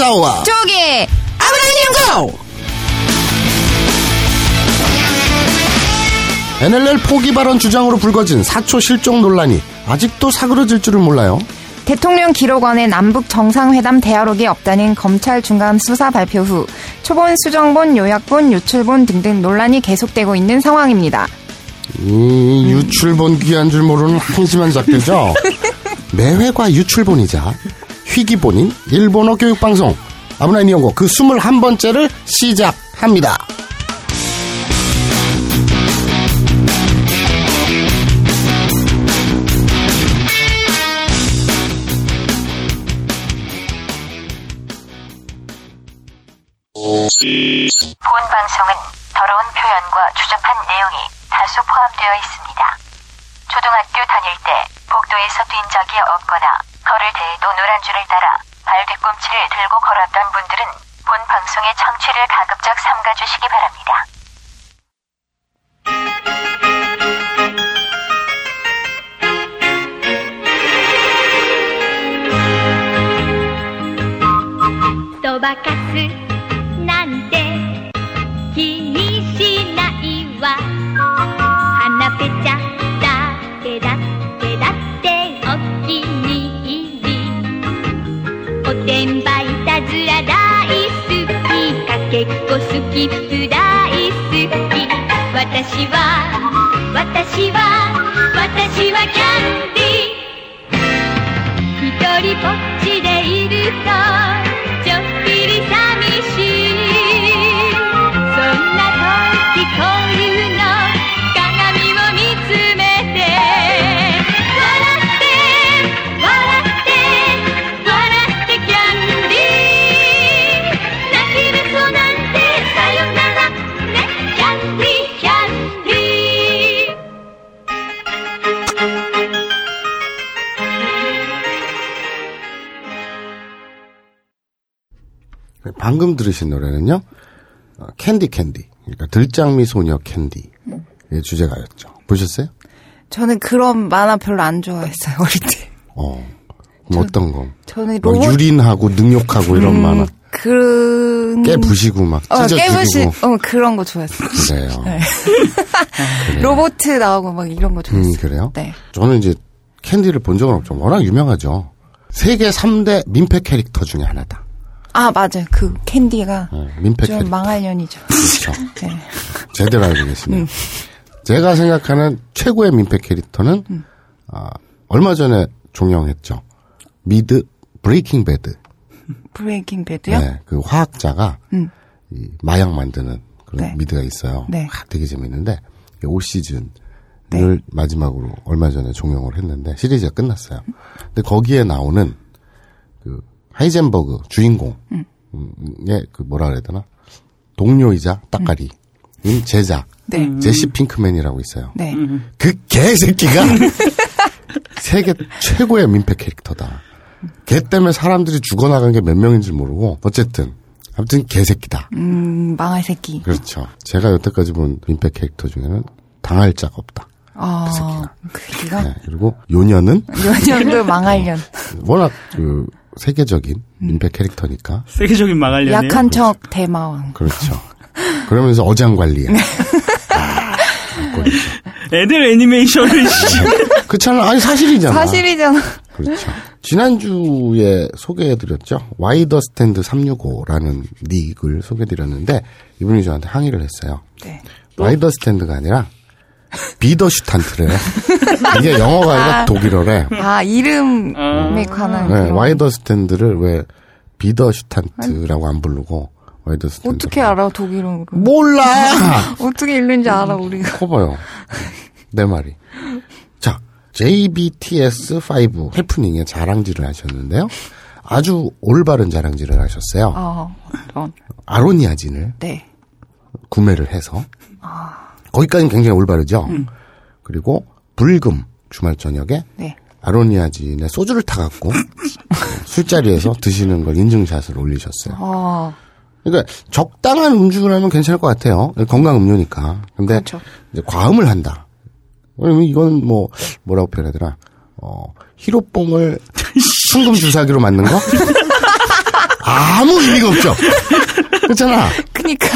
마사오와 조기 아브라함 고 NLL 포기 발언 주장으로 불거진 사초 실종 논란이 아직도 사그러질 줄을 몰라요. 대통령 기록원에 남북 정상회담 대화록이 없다는 검찰 중간 수사 발표 후 초본, 수정본, 요약본, 유출본 등등 논란이 계속되고 있는 상황입니다. 이 유출본 귀한 줄 모르는 한심한 작들죠. 매회가 유출본이자 희귀본인 일본어 교육방송 아브라인 이용고 그 21번째를 시작합니다. 본 방송은 더러운 표현과 추접한 내용이 다수 포함되어 있습니다. 초등학교 다닐 때 복도에서 뛴 적이 없거나 걸을 때에도 노란 줄을 따라 발 뒤꿈치를 들고 걸었던 분들은 본 방송의 청취를 가급적 삼가주시기 바랍니다. 」「わたしはわたしはわたしはキャンディー」「ひとりぼっちでいると」 방금 들으신 노래는요. 어, 캔디 캔디. 그러니까 들장미 소녀 캔디의 주제가였죠. 보셨어요? 저는 그런 만화 별로 안 좋아했어요 어릴 때. 어. 뭐 어떤 거? 저는 뭐 로봇 유린하고 능욕하고 이런 음, 만화. 그 깨부시고 막 어, 깨부시. 어 그런 거 좋아했어요. 그래요. 네. 로봇 나오고 막 이런 거 음, 좋아했어요. 그래요? 네. 저는 이제 캔디를 본 적은 없죠. 워낙 유명하죠. 세계 3대 민폐 캐릭터 중에 하나다. 아 맞아요. 그 캔디가 어, 민폐 좀 캐릭터. 망할 년이죠. 그렇죠. 네. 제대로 알고 계시네요. 제가 생각하는 최고의 민폐 캐릭터는 아, 얼마 전에 종영했죠. 미드 Breaking Bad. Breaking Bad요? 네, 그 화학자가 음. 이 마약 만드는 그런 네. 미드가 있어요. 네. 아, 되게 재밌는데 5시즌을 마지막으로 얼마 전에 종영을 했는데 시리즈가 끝났어요. 근데 거기에 나오는 그 하이젠버그 주인공의 그 뭐라 그래야 되나 동료이자 따까리인 제자 네. 제시 핑크맨이라고 있어요. 네. 그 개새끼가 세계 최고의 민폐 캐릭터다. 걔 때문에 사람들이 죽어나간 게 몇 명인지 모르고 어쨌든 아무튼 개새끼다. 음, 망할 새끼. 그렇죠. 제가 여태까지 본 민폐 캐릭터 중에는 당할 자가 없다. 아, 그 새끼가 네, 그리고 요년은 연년도 망할년. 워낙 그 세계적인 민폐 캐릭터니까 세계적인 망할년이에요. 약한 척 대마왕. 그렇죠. 그러면서 어장 관리야. 아, 그렇죠. 애들 애니메이션을 씨. 그렇잖아. 아니 사실이잖아. 사실이잖아. 그렇죠. 지난주에 소개해드렸죠. 와이더 스탠드 365라는 닉을 소개해드렸는데 이분이 저한테 항의를 했어요. 네. Wider Stand가 아니라 Widerstand래. 이게 영어가 아니라 독일어래. 아, 이름에 관한. 네, 그런- Wider Stand를 왜 Widerstand라고 안 부르고 Wider Stand. 어떻게 알아, 독일어로. 몰라! 어떻게 읽는지 알아, 우리가. 커봐요. 내 말이. 자, JBTS5 해프닝에 자랑질을 하셨는데요. 아주 올바른 자랑질을 하셨어요. 어, 어떤. 아로니아진을 네. 구매를 해서 거기까지는 굉장히 올바르죠. 그리고 불금 주말 저녁에 네. 아로니아진에 소주를 타갖고 술자리에서 드시는 걸 인증샷을 올리셨어요. 어, 그러니까 적당한 음주를 하면 괜찮을 것 같아요. 건강 음료니까. 근데 그렇죠. 이제 과음을 한다. 왜냐면 이건 뭐 뭐라고 표현하더라. 어, 히로뽕을 순금 주사기로 맞는 거? 아무 그죠? 그렇잖아. 그니까.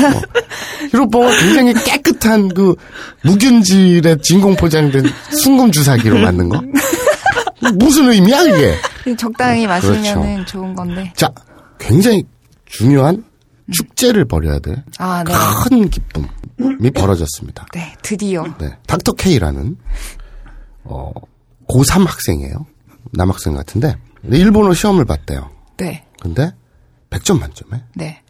히로뽕은 굉장히 깨끗한 그 무균질의 진공 포장된 순금 주사기로 만든 거. 무슨 의미야 이게? 적당히 마시면은 그렇죠. 좋은 건데. 자, 굉장히 중요한 축제를 벌여야 될 아, 네. 큰 기쁨이 벌어졌습니다. 네, 드디어. 네. 닥터 K라는, 어, 고3 학생이에요. 남학생 같은데, 일본어 시험을 봤대요. 네, 근데 100점 만점에 네.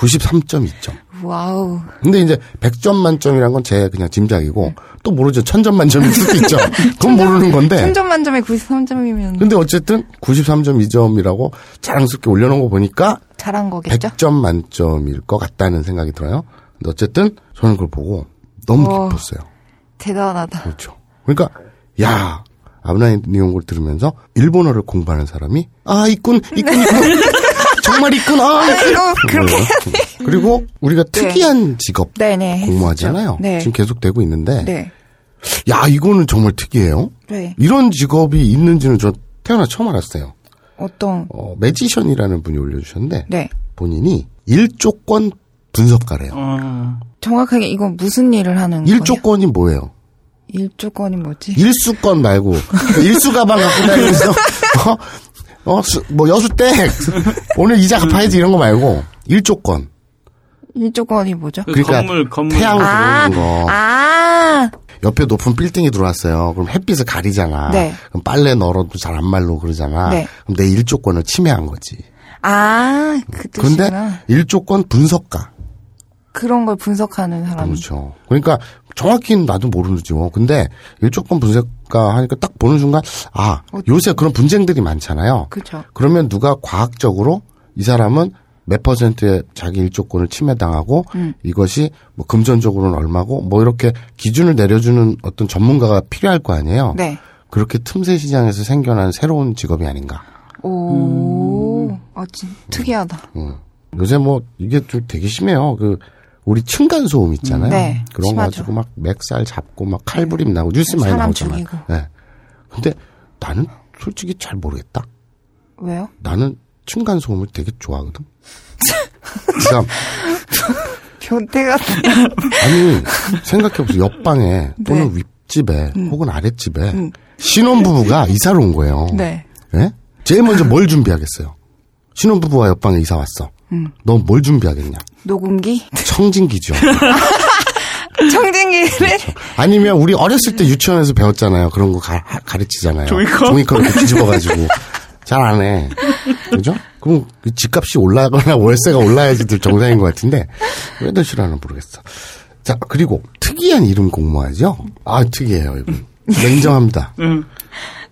93.2점. Wow. 근데 이제 100점 만점이란 건 제 그냥 짐작이고, 또 모르죠. 1000점 만점일 수도 있죠. 그건 모르는 건데. 1000점 만점에 93점이면 근데 어쨌든 93.2점이라고 자랑스럽게 올려놓은 거 보니까 잘한 거겠죠? 100점 만점일 것 같다는 생각이 들어요. 근데 어쨌든 저는 그걸 보고 너무 어. 기뻤어요. 대단하다. 그렇죠. 그러니까 야 아브나이 니온고를 들으면서 일본어를 공부하는 사람이 아 있군 있군 있군 정말 아 있군. 이거 그렇게. 그리고 우리가 특이한 직업 네네. 공모하잖아요. 네. 지금 계속 되고 있는데 네. 야 이거는 정말 특이해요. 네. 이런 직업이 있는지는 저 태어나 처음 알았어요. 어떤 어, 매지션이라는 분이 올려주셨는데 네. 본인이 일조권 분석가래요. 어, 정확하게 이건 무슨 일을 하는 거예요? 일조권이 뭐예요? 일조건이 뭐지? 일수권 말고 그 일수 가방 갖고 다니면서 어, 어, 수- 뭐 여수댁 오늘 이자 갚아야지 이런 거 말고 일조권 일조건이 뭐죠? 그 그러니까 건물 건물 태양 아, 들어오는 거 아, 옆에 높은 빌딩이 들어왔어요. 그럼 햇빛을 가리잖아. 네. 그럼 빨래 널어도 잘 안 말로 그러잖아. 네. 그럼 내 일조권을 침해한 거지. 아, 그 뜻이구나. 일조권 분석가. 그런 걸 분석하는 사람. 그렇죠. 그러니까 정확히는 나도 모르지 뭐. 근데 일조권 분석 가 하니까 딱 보는 순간 아 요새 그런 분쟁들이 많잖아요. 그렇죠. 그러면 누가 과학적으로 이 사람은 몇 퍼센트의 자기 일조권을 침해당하고 음. 이것이 뭐 금전적으로는 얼마고 뭐 이렇게 기준을 내려주는 어떤 전문가가 필요할 거 아니에요. 네. 그렇게 틈새 시장에서 생겨난 새로운 직업이 아닌가. 오, 아, 진 특이하다. 음. 요새 뭐 이게 좀 되게 심해요. 그 우리 층간 소음 있잖아요. 네, 그런 거. 가지고 막 맥살 잡고 막 칼부림 나고 뉴스 많이 나오잖아요. 죽이고. 네. 근데 나는 솔직히 잘 모르겠다. 왜요? 나는 층간 소음을 되게 좋아하거든. 그다음 변태 같은. 아니 생각해보세요. 옆방에 또는 네. 윗집에 혹은 아랫집에 신혼부부가 이사를 온 거예요. 네. 예? 제일 먼저 뭘 준비하겠어요? 신혼부부가 옆방에 이사 왔어. 음. 너뭘 준비하겠냐? 녹음기? 청진기죠. 청진기를? 아니면 우리 어렸을 때 유치원에서 배웠잖아요. 그런 거 가, 르치잖아요 종이컵? 종이컵 이렇게 뒤집어가지고. 잘 안 해. 그죠? 그럼 그 집값이 올라가거나 월세가 올라야지들 정상인 것 같은데, 왜들 싫어하나 모르겠어. 자, 그리고 특이한 이름 공모하죠? 아, 특이해요, 이분. 냉정합니다. 응.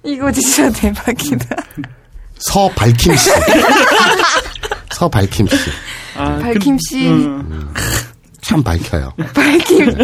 이거 진짜 대박이다. 서발킴 씨. 서발킴 씨. 아, 밝힘 씨. 음. 참 밝혀요. 밝힘.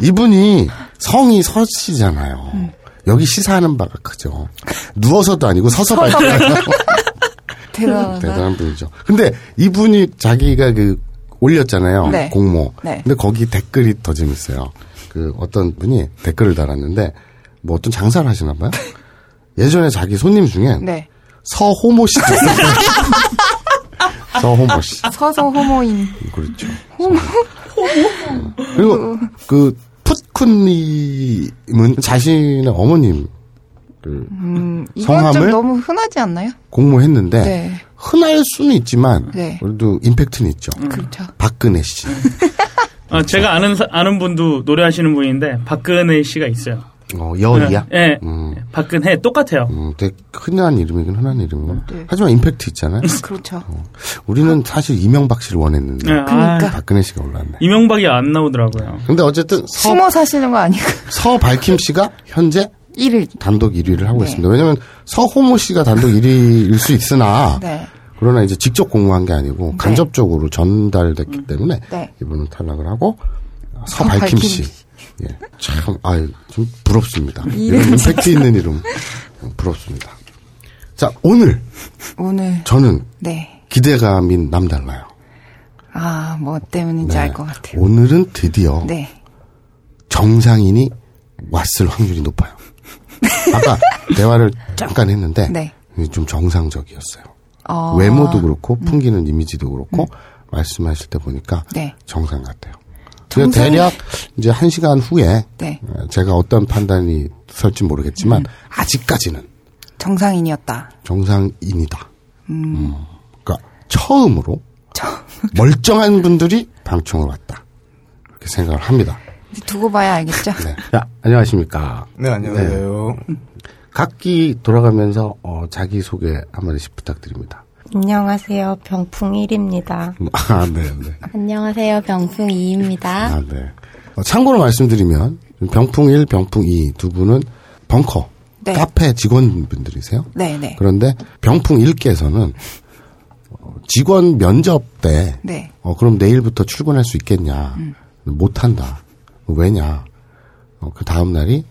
이분이 성이 서 씨잖아요. 여기 시사하는 바가 크죠. 누워서도 아니고 서서 밝혀요. 대단하다. 대단한 분이죠. 근데 이분이 자기가 그 올렸잖아요. 네. 공모. 네. 근데 거기 댓글이 더 재밌어요. 그 어떤 분이 댓글을 달았는데 뭐 어떤 장사를 하시나 봐요. 예전에 자기 손님 중에 네. 서호모 씨도 있었어요. 서호모 씨. 서서 호모인. 그렇죠. 호모. 그리고 그 풋쿤님은 자신의 어머님 그 음, 성함을? 너무 흔하지 않나요? 공모했는데 네. 흔할 수는 있지만 네. 그래도 임팩트는 있죠. 그렇죠. 박근혜 씨. 아, 제가 아는 사- 아는 분도 노래하시는 분인데 박근혜 씨가 있어요. 어, 여리야? 예. 음. 박근혜 똑같아요. 음, 되게 흔한 이름이긴 흔한 이름이고. 네. 하지만 임팩트 있잖아요. 그렇죠. 우리는 사실 이명박 씨를 원했는데 예, 아, 그러니까. 박근혜 씨가 올랐네. 이명박이 안 나오더라고요. 근데 어쨌든 서, 숨어 사시는 거 아니고. 서발킴 씨가 현재 1일. 단독 1위를 하고 네. 있습니다. 왜냐면 서호모 씨가 단독 1위일 수 있으나 네. 그러나 이제 직접 공모한 게 아니고 간접적으로 전달됐기 때문에 네. 이분은 탈락을 하고 서발킴 서발킴 씨. 예. 참, 아유, 좀 부럽습니다. 이름 이런 임팩트 있는 이름. 부럽습니다. 자, 오늘 오늘. 저는 네. 기대감이 남달라요. 아, 뭐 때문인지 네. 알것 같아요. 오늘은 드디어 네. 정상인이 왔을 확률이 높아요. 아까 대화를 잠깐 했는데 네. 좀 정상적이었어요. 어. 외모도 그렇고 풍기는 이미지도 그렇고 말씀하실 때 보니까 네. 정상 같아요. 그래서 정상이- 대략 이제 한 시간 후에 네. 어, 제가 어떤 판단이 설지 모르겠지만 아직까지는 정상인이었다. 정상인이다. 음. 그러니까 처음으로 멀쩡한 분들이 방청을 왔다. 그렇게 생각을 합니다. 두고 봐야 알겠죠? 네. 자, 안녕하십니까. 네, 안녕하세요. 각기 돌아가면서 어, 자기 소개 한마디씩 부탁드립니다. 안녕하세요. 병풍 1입니다. 아, 네, 네. 안녕하세요. 병풍 2입니다. 아, 네. 어, 참고로 말씀드리면 병풍 1, 병풍 2 두 분은 벙커 네. 카페 직원분들이세요. 네, 네. 그런데 병풍 1께서는 직원 면접 때 네. 어, 그럼 내일부터 출근할 수 있겠냐? 못한다. 왜냐? 어, 그 다음 날이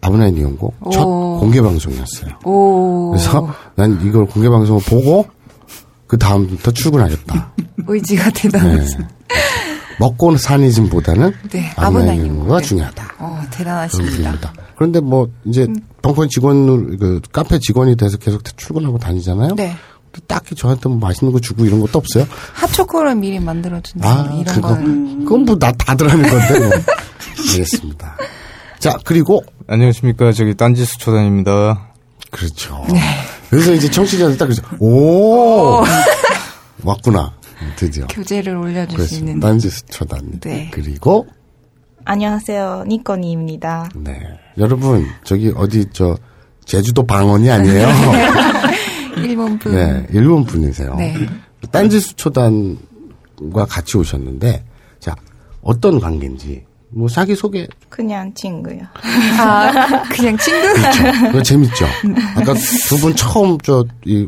아브나인 이용고 첫 오. 공개 방송이었어요. 오. 그래서 난 이걸 공개 방송을 보고 그 다음부터 출근하겠다. 의지가 네. 대단하신. 먹고 사니즘보다는 네, 아브나인 이용고. 중요하다. 어, 대단하십니다. 그런데 뭐 이제 음. 벙커 직원 그 카페 직원이 돼서 계속 출근하고 다니잖아요. 네. 딱히 저한테 뭐 맛있는 거 주고 이런 것도 없어요. 핫초코를 미리 만들어준다. 아, 이런 그거, 걸. 그건 뭐, 나 다들 하는 건데, 뭐. 알겠습니다. 자, 그리고, 안녕하십니까. 저기 딴지 수초단입니다. 그렇죠. 그래서 이제 청취자들 딱 그러죠. 오! 왔구나. 드디어. 교재를 올려줄 수 그렇습니다. 있는. 딴지스 초단. 네. 그리고, 안녕하세요. 니꺼니입니다. 네. 여러분, 저기 어디, 저, 제주도 방언이 아니에요. 일본 분. 네, 일본 분이세요. 네. 딴지스 초단과 같이 오셨는데, 자, 어떤 관계인지, 뭐, 자기 소개 그냥 친구요. 아, 그냥 친구? 그거 재밌죠? 아까 두 분 처음 저, 이,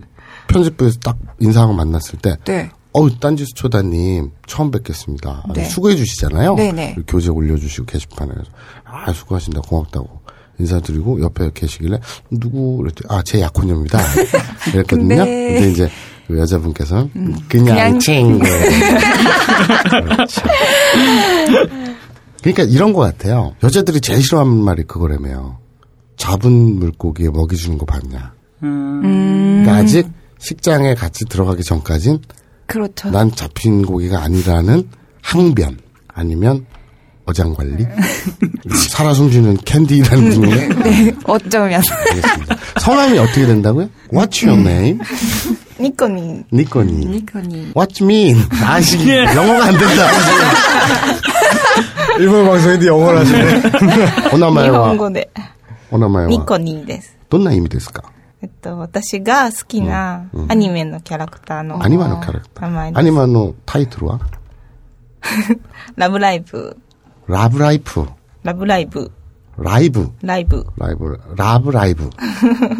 편집부에서 딱 인사하고 만났을 때, 네. 어우, 딴지스 초다님, 처음 뵙겠습니다. 네. 수고해 주시잖아요. 네네. 교재 올려주시고 게시판에. 그래서, 아, 수고하신다, 고맙다고. 인사드리고, 옆에 계시길래, 누구, 그랬더니, 아, 제 약혼녀입니다. 이랬거든요. 근데- 근데, 이제, 그 여자분께서는, 그냥, 그냥 친구. 그러니까 이런 것 같아요. 여자들이 제일 싫어하는 말이 그거라며요. 잡은 물고기에 먹이 주는 거 봤냐. 음. 그러니까 아직 식장에 같이 들어가기 전까진 그렇죠. 난 잡힌 고기가 아니라는 항변 아니면 어장 관리 살아 숨쉬는 캔디라는 분이에요. 네, 어쩌면. 알겠습니다. 성함이 어떻게 된다고요? What's your name? 니꺼니. 니꺼니. 니코니. What mean? 아씨 영어가 안 된다. 일본 방송인데 영어를 하시네. 오나마에와 日本語で。 오나마에와 ニコニーです。 돈나 이미 됐을까? えっと、私が好きなアニメのキャラクターの 아니마노 캐릭터. 名前です。 아니마노 타이틀와 ラブライブ。 라브라이프 ラブライブ。 라이브 ライブ。 라이브 라브 라이브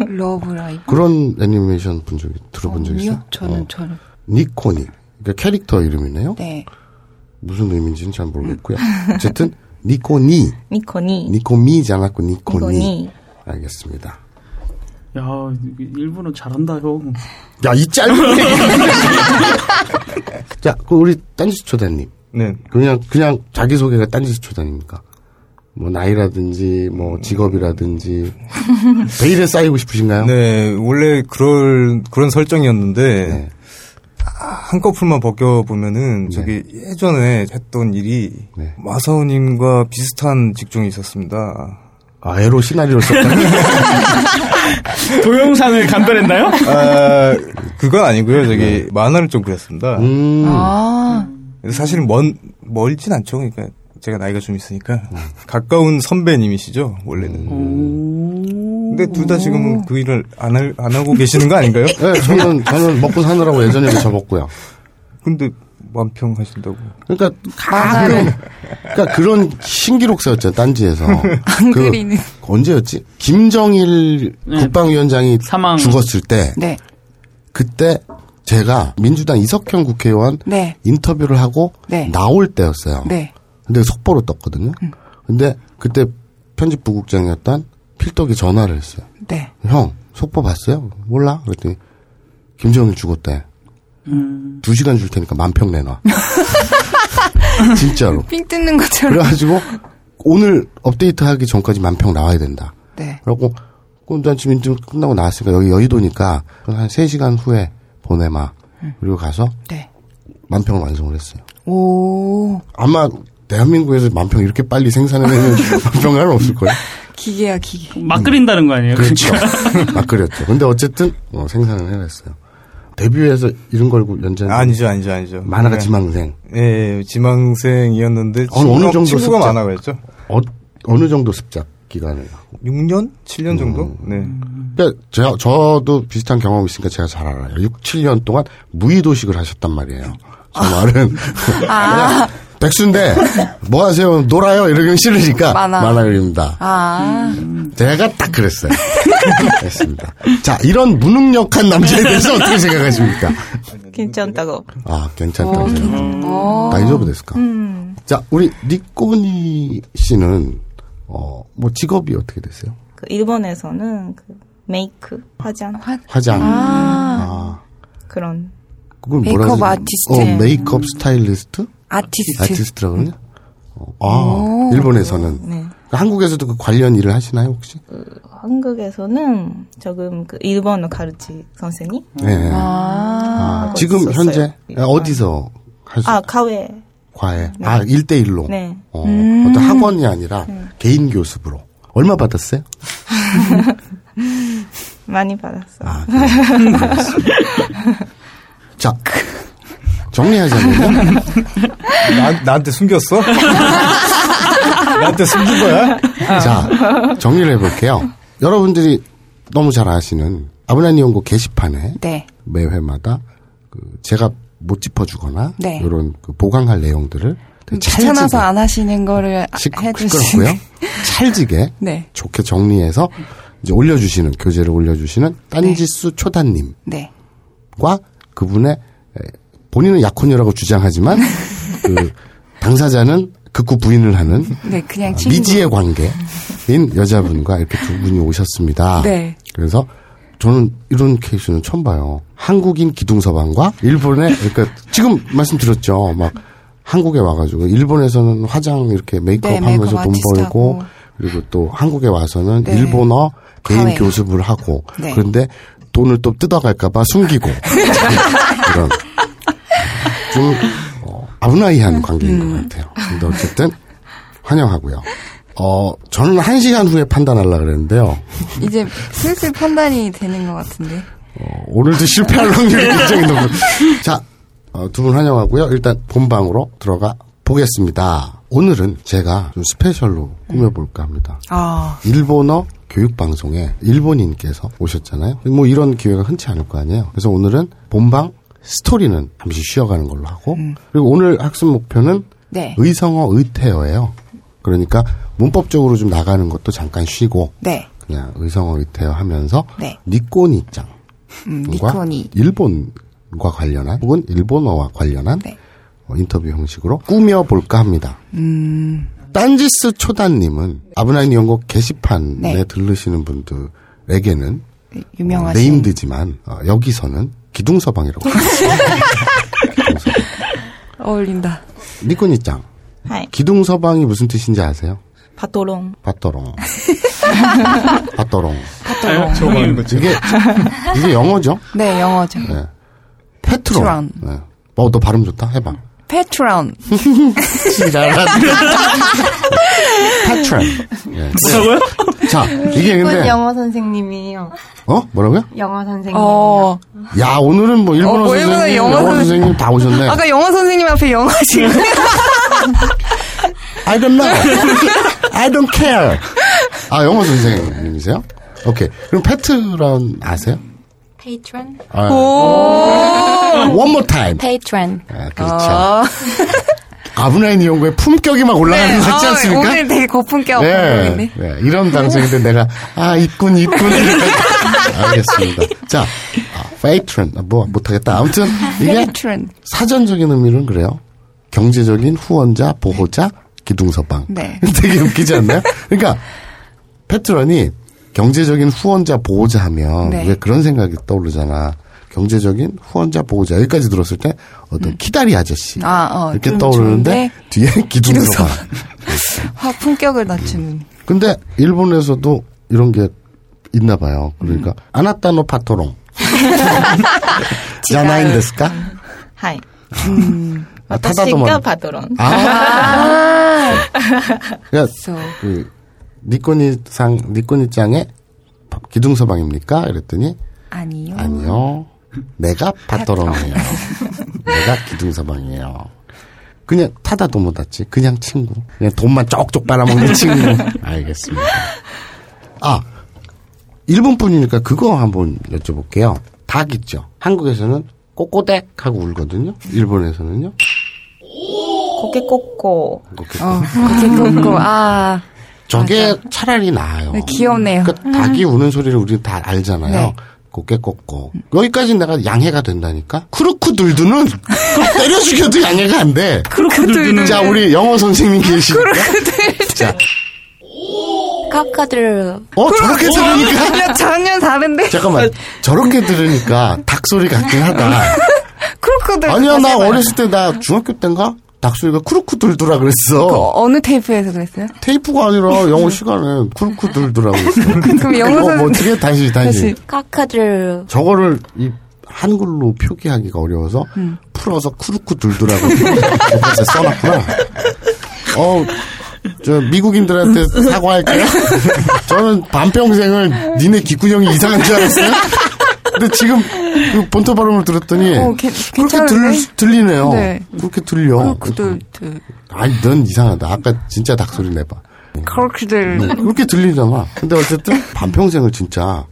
러브 라이브. 그런 애니메이션 본 적이 들어본 적 있어요? 아니요? 저는, 어. 저는. 니코니 그러니까 캐릭터 이름이네요. 네. 무슨 의미인지는 잘 모르겠고요. 어쨌든 니코니. 니코니. 니코미지 않았고 니코니. 니코니. 알겠습니다. 야, 일본어 잘한다, 형. 야, 이 짧은 자, 우리 딴지 초대님. 네. 그냥 그냥 자기 소개가 딴지 초대입니까? 뭐 나이라든지 뭐 직업이라든지 베일에 쌓이고 싶으신가요? 네, 원래 그럴 그런 설정이었는데 네. 한꺼풀만 벗겨보면은, 저기 예전에 했던 일이, 네. 마사오님과 비슷한 직종이 있었습니다. 아, 에로 시나리오를 썼다. 동영상을 간편했나요? 아, 그건 아니고요. 저기 만화를 좀 그렸습니다. 음. 아, 사실 먼 멀진 않죠. 그러니까 제가 나이가 좀 있으니까 음. 가까운 선배님이시죠 원래는. 근데 둘 다 지금 그 일을 안, 할- 안 하고 계시는 거 아닌가요? 네, 저는, 저는 먹고 사느라고 예전에도 접었고요. 근데 완평 하신다고. 그러니까 가끔, 그러니까 그런 신기록사였죠, 딴지에서. 안 그. 언제였지? 김정일 네. 국방위원장이 사망. 죽었을 때, 네. 그때 제가 민주당 이석현 국회의원 네. 인터뷰를 하고 네. 나올 때였어요. 네. 근데 속보로 떴거든요. 근데 그때 편집부국장이었던 필독이 전화를 했어요. 네. 형, 속보 봤어요? 몰라? 그랬더니, 김정일 죽었대. 음. 두 시간 줄 테니까 만평 내놔. 진짜로. 삥 뜯는 것처럼. 그래가지고, 오늘 업데이트 하기 전까지 만평 나와야 된다. 네. 그러고, 난 지금 인증 끝나고 나왔으니까 여기 여의도니까 한 3시간 후에 보네마 그리고 가서 네. 만평을 완성을 했어요. 오, 아마 대한민국에서 만평 이렇게 빨리 생산해내는 만평가는 없을 거예요. 기계야, 기계. 막 끓인다는 거 아니에요? 그렇죠. 막 그렸죠. 근데 어쨌든 어, 생산을 해냈어요. 데뷔해서 이런 걸고 연재한 아니죠, 아니죠, 아니죠. 만화가 네. 지망생 예, 지망생이었는데 어느 친구가, 정도 친구가 습작? 많아가였죠. 어, 어느 정도 습작 기간을 하고 6년, 7년 정도. 네. 그러니까 제가 저도 비슷한 경험이 있으니까 제가 잘 알아요. 6, 7년 동안 무의도식을 하셨단 말이에요. 저 말은 그냥 백수인데 뭐 하세요? 놀아요. 이러긴 싫으니까 만화. 만화 그립니다. 아, 제가 딱 그랬어요. 그랬습니다. 자, 이런 무능력한 남자에 대해서 어떻게 생각하십니까? 괜찮다고. 아, 괜찮다고 어, 생각합니다. 大丈夫ですか? 자, 우리 니꼬니 씨는 어, 뭐 직업이 어떻게 되세요? 그 일본에서는 그 メイク 화장 화장. 아. 그런 그걸 메이크업? 아티스트. 어, 메이크업 스타일리스트? 아티스트. 아티스트라고 그러냐? 어, 아, 일본에서는. 네. 한국에서도 그 관련 일을 하시나요, 혹시? 한국에서는 조금 그 일본어 가르치 선생님 네. 아, 아, 지금 있었어요. 현재 네. 어디서 할 수, 아 가웨 과외? 아, 1대1로? 네. 어, 어떤 학원이 아니라 개인 교습으로. 얼마 받았어요? 많이 받았어. 아, 그래요? 알겠습니다. 자, 정리하자면요. 나, 나한테 숨겼어? 나한테 숨긴 거야? 자, 정리를 해볼게요. 여러분들이 너무 잘 아시는 아브라니온고 게시판에 네. 매 회마다 그 제가 못 짚어주거나 네. 이런 그 보강할 내용들을 귀찮아서 찰지게 안 하시는 거를 아-. 시끄럽고요. 찰지게 네. 좋게 정리해서 이제 올려주시는 교재를 올려주시는 딴지수 초단님과 네. 그분의 에, 본인은 약혼이라고 주장하지만 그 당사자는 극구 부인을 하는 네, 그냥 친구. 미지의 관계인 여자분과 이렇게 두 분이 오셨습니다. 네. 그래서 저는 이런 케이스는 처음 봐요. 한국인 기둥서방과 일본의 그러니까 지금 말씀드렸죠. 막 한국에 와가지고 일본에서는 화장 이렇게 메이크업 네, 하면서 메이크업 돈 벌고 아티스트하고. 그리고 또 한국에 와서는 네. 일본어 개인 과외. 교습을 하고 네. 그런데 돈을 또 뜯어갈까봐 숨기고 이런 좀 어, 아브나이한 관계인 음. 것 같아요. 근데 어쨌든 환영하고요. 어 저는 한 시간 후에 판단하려 그랬는데요. 이제 슬슬 판단이 되는 것 같은데. 어, 오늘도 실패할 확률이 굉장히 높은. 자, 어, 두 분 환영하고요. 일단 본방으로 들어가 보겠습니다. 오늘은 제가 좀 스페셜로 꾸며볼까 합니다. 아, 일본어 교육방송에 일본인께서 오셨잖아요. 뭐 이런 기회가 흔치 않을 거 아니에요. 그래서 오늘은 본방 스토리는 잠시 쉬어가는 걸로 하고 그리고 오늘 학습 목표는 네. 의성어 의태어예요. 그러니까 문법적으로 좀 나가는 것도 잠깐 쉬고 네. 그냥 의성어 의태어 하면서 네. 니꼬니짱 음, 과 니코니. 일본과 관련한 혹은 일본어와 관련한 네. 어, 인터뷰 형식으로 꾸며볼까 합니다. 음. 딴지스 초단님은 아부나이 니홍고 게시판에 네. 들르시는 분들에게는 어, 유명하신. 네임드지만 어, 여기서는 기둥서방이라고. 기둥서방. 어울린다. 니코니짱 하이 기둥서방이 무슨 뜻인지 아세요? パトロン パトロン パトロン 아, 저기 이게 이게 영어죠? 네, 영어죠. 네. 페트론. 페트론. 네. 어, 너 발음 좋다. 해봐. 페트론. 페트론. 네. 뭐라고요? 자, 이게 근데 영어 선생님이에요. 어 뭐라고요? 영어 선생님. 어. 야 오늘은 뭐 일본어 어, 뭐 일본어 선생님, 영어 영어 선생- 선생님 다 오셨네. 아까 영어 선생님 앞에 영어 지금. I don't know. I don't care. 아 영어 선생님이세요? 오케이. 그럼 페트론 아세요? 페이트런? 아, one more time. 페이트런. 아, 그렇죠. 어. 아브나인 이용고의 품격이 막 올라가는 것 같지 아, 않습니까? 오늘 되게 고품격 네. 네, 이런 방송인데 내가 아 있군 있군 알겠습니다. 자, 아, 페이트런 아, 뭐 못하겠다. 아무튼 이게. 사전적인 의미는 그래요. 경제적인 후원자, 보호자, 기둥서방. 네. 되게 웃기지 않나요? 그러니까 patron이 경제적인 후원자, 보호자 하면 네. 왜 그런 생각이 떠오르잖아. 경제적인 후원자 보호자 여기까지 들었을 때 어떤 음. 키다리 아저씨 아, 어, 이렇게 떠오르는데 뒤에 기둥서가 화 품격을 낮추는. 음. 근데 일본에서도 이런 게 있나 봐요. 그러니까 음. あなたのパトロンじゃないんですか? 음. はい. 음. 아, 아, 타다도만. パトロン. 아. 아. 그니까 그 니코니 상 니코니 장의 기둥서방입니까? 이랬더니 아니요. 아니요. 내가 파토롱이에요. 내가 기둥서방이에요. 그냥 타다 도모다치 그냥 친구. 그냥 돈만 쪽쪽 빨아먹는 친구. 알겠습니다. 아, 일본 분이니까 그거 한번 여쭤볼게요. 닭 있죠. 한국에서는 꼬꼬댁 하고 울거든요. 일본에서는요. 고개 꼬꼬. 고개 어, 꼬꼬. 음. 아. 저게 맞아. 차라리 나아요. 네, 귀엽네요. 그러니까 닭이 음. 우는 소리를 우리는 다 알잖아요. 네. コケコッコ 여기까지 내가 양해가 된다니까. cock-a-doodle-doo는 그럼 때려 죽여도 양해가 안 돼. cock-a-doodle-doo는 자 우리 영어 선생님 계시니까. 자, cock-a-doodle 어 저렇게 들으니까 야, 전혀 다른데? 잠깐만 저렇게 들으니까 닭 소리 같긴 하다. cock-a-doodle. 아니야 나 어렸을 때 나 중학교 때인가 닭 소리가 cock-a-doodle-doo라 그랬어. 어느 테이프에서 그랬어요? 테이프가 아니라 영어 시간에 cock-a-doodle-doo라고 했어. 그럼 영어 어, 뭐. 어떻게 다시 다시. cock-a-doodle 저거를 이 한글로 표기하기가 어려워서 음. 풀어서 cock-a-doodle-doo라고 옆에서 써놨구나. 어, 저 미국인들한테 사과할게요. 저는 반평생을 니네 귓구녕이 이상한 줄 알았어요. 근데 지금 그 본토 발음을 들었더니 어, 괜- 그렇게? 들, 들리네요. 네. 그렇게 들려. 크로커들. 아니 넌 이상하다. 아까 진짜 닭 소리 내봐. 크로커들. 네, 그렇게 들리잖아. 근데 어쨌든 반평생을 진짜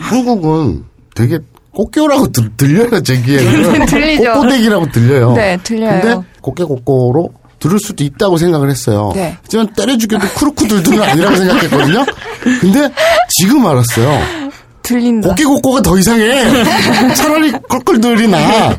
한국은 되게 꽃게라고 들, 들려요 제 귀에는. 들리죠. 꽃고데기라고 들려요. 네, 들려요. 근데 꽃게꽃고로 들을 수도 있다고 생각을 했어요. 네. 하지만 때려 죽여도 쿠르쿠들들은 아니라고 생각했거든요. 근데 지금 알았어요. 들린다. 꽃게꽃고가 더 이상해. 차라리 껄껄들이 나.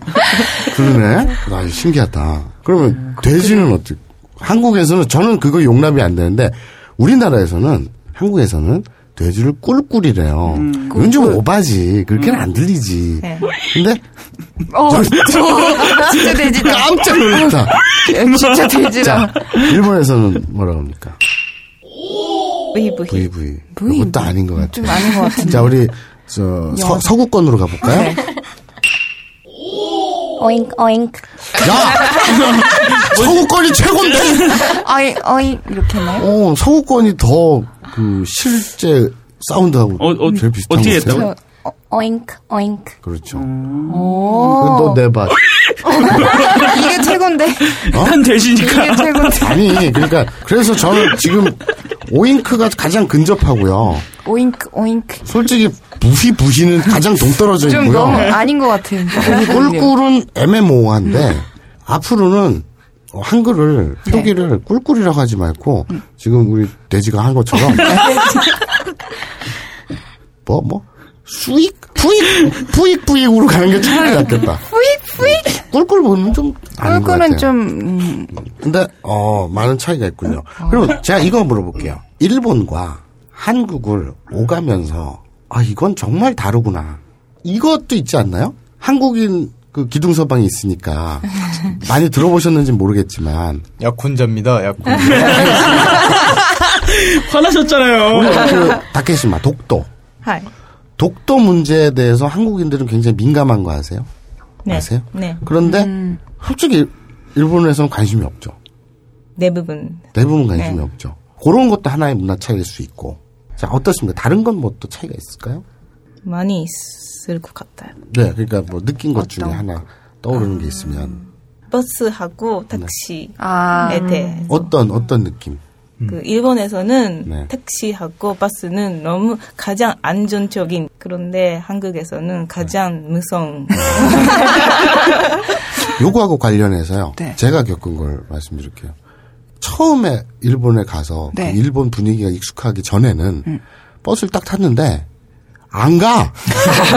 그러네. 아, 신기하다. 그러면 돼지는 어떻게? 한국에서는 저는 그거 용납이 안 되는데 우리나라에서는 한국에서는 돼지를 꿀꿀이래요. 이건 좀 오바지. 그렇게는 안 들리지. 네. 근데 어, 진짜 돼지다. 깜짝 놀랐다. 진짜 돼지다. 자, 일본에서는 뭐라고 합니까? VV. VV. VV. 이것도 아닌 것 같아요. 좀 아닌 것 같은데. 자, 우리 저 서, 서구권으로 가볼까요? 네. 어잉 어잉. 야, 서구권이 최고인데. 어잉 어잉 이렇게 나요? 어, 서구권이 더 그 실제 사운드하고 어, 어, 제일 비슷한 것 같아요. 오잉크 오잉크 그렇죠. 오. 너 내봐. 이게 최고인데. 난 돼지니까. 이게 최고인데. 아니, 그러니까 그래서 저는 지금 오잉크가 가장 근접하고요. 오잉크, 오잉크. 솔직히 부휘 부휘는 가장 동떨어져 좀 있고요. 너무 아닌 것 같아요. 꿀꿀은 애매모호한데 앞으로는 한글을 표기를 꿀꿀이라고 하지 말고 지금 우리 돼지가 한 것처럼 뭐 뭐 수익 부익 부익 부익으로 가는 게 차라리 낫겠다. 뿌익, 뿌익. 꿀꿀 보는 좀. 꿀꿀은 좀, 음, 근데 어 많은 차이가 있군요. 그리고 제가 이거 물어볼게요. 일본과 한국을 오가면서 아 이건 정말 다르구나. 이것도 있지 않나요? 한국인 그 기둥서방이 있으니까 많이 들어보셨는지 모르겠지만 약혼자입니다. 약혼. 화나셨잖아요. 그 다케시마 독도 はい。 독도 문제에 대해서 한국인들은 굉장히 민감한 거 아세요? 네. 아세요? 네. 그런데 음. 솔직히 일본에서는 관심이 없죠. 대부분. 대부분 관심이 네. 없죠. 그런 것도 하나의 문화 차이일 수 있고. 자, 어떻습니까? 다른 건 뭐 또 차이가 있을까요? 많이 있을 것 같아요. 네, 그러니까 뭐 느낀 것 중에 하나 떠오르는 게 아. 있으면. 버스하고 네. 택시에 아. 네. 대해 어떤, 어떤 느낌? 그 일본에서는 네. 택시하고 버스는 너무 가장 안전적인 그런데 한국에서는 가장 무서운 요거하고 관련해서요. 네. 제가 겪은 걸 말씀드릴게요. 처음에 일본에 가서 그 네. 일본 분위기가 익숙하기 전에는 버스를 딱 탔는데 안 가.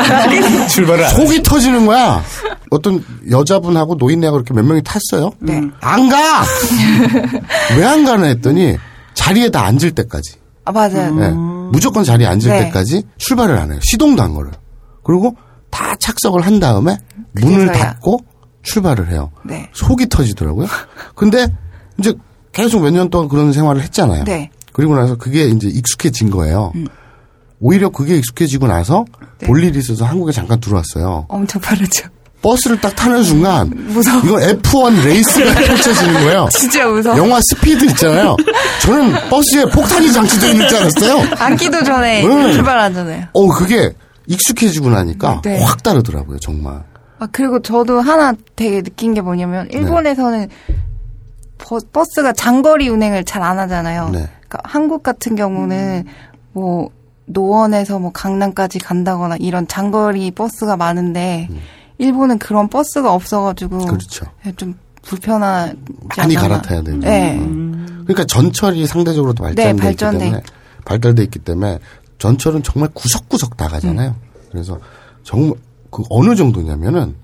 출발을 안 속이 터지는 거야. 어떤 여자분하고 노인네하고 이렇게 몇 명이 탔어요. 네. 안 가. 왜 안 가나 했더니 자리에다 앉을 때까지. 아, 맞아요. 예, 무조건 자리에 앉을 네. 때까지 출발을 안 해요. 시동도 안 걸어요. 그리고 다 착석을 한 다음에 문을 그제서야. 닫고 출발을 해요. 네. 속이 터지더라고요. 근데 이제 계속 몇 년 동안 그런 생활을 했잖아요. 네. 그리고 나서 그게 이제 익숙해진 거예요. 오히려 그게 익숙해지고 나서 볼 일이 있어서 한국에 잠깐 들어왔어요. 엄청 빠르죠. 버스를 딱 타는 순간 무서워. 이건 F1 레이스가 펼쳐지는 거예요. 진짜 무서워. 영화 스피드 있잖아요. 저는 버스에 폭탄이 장치되어 있는 줄 알았어요. 앉기도 전에 응. 출발하잖아요. 어, 그게 익숙해지고 나니까 네. 확 다르더라고요, 정말. 아, 그리고 저도 하나 되게 느낀 게 뭐냐면, 일본에서는 버, 버스가 장거리 운행을 잘 안 하잖아요. 네. 그러니까 한국 같은 경우는 뭐, 노원에서 뭐 강남까지 간다거나 이런 장거리 버스가 많은데, 일본은 그런 버스가 없어가지고, 그렇죠. 좀 불편하지 많이 않나. 갈아타야 되죠. 네. 그러니까 전철이 상대적으로 발전돼 있기 발전돼 때문에 발달돼 있기 때문에 전철은 정말 구석구석 다 가잖아요. 음. 그래서 정말 그 어느 정도냐면은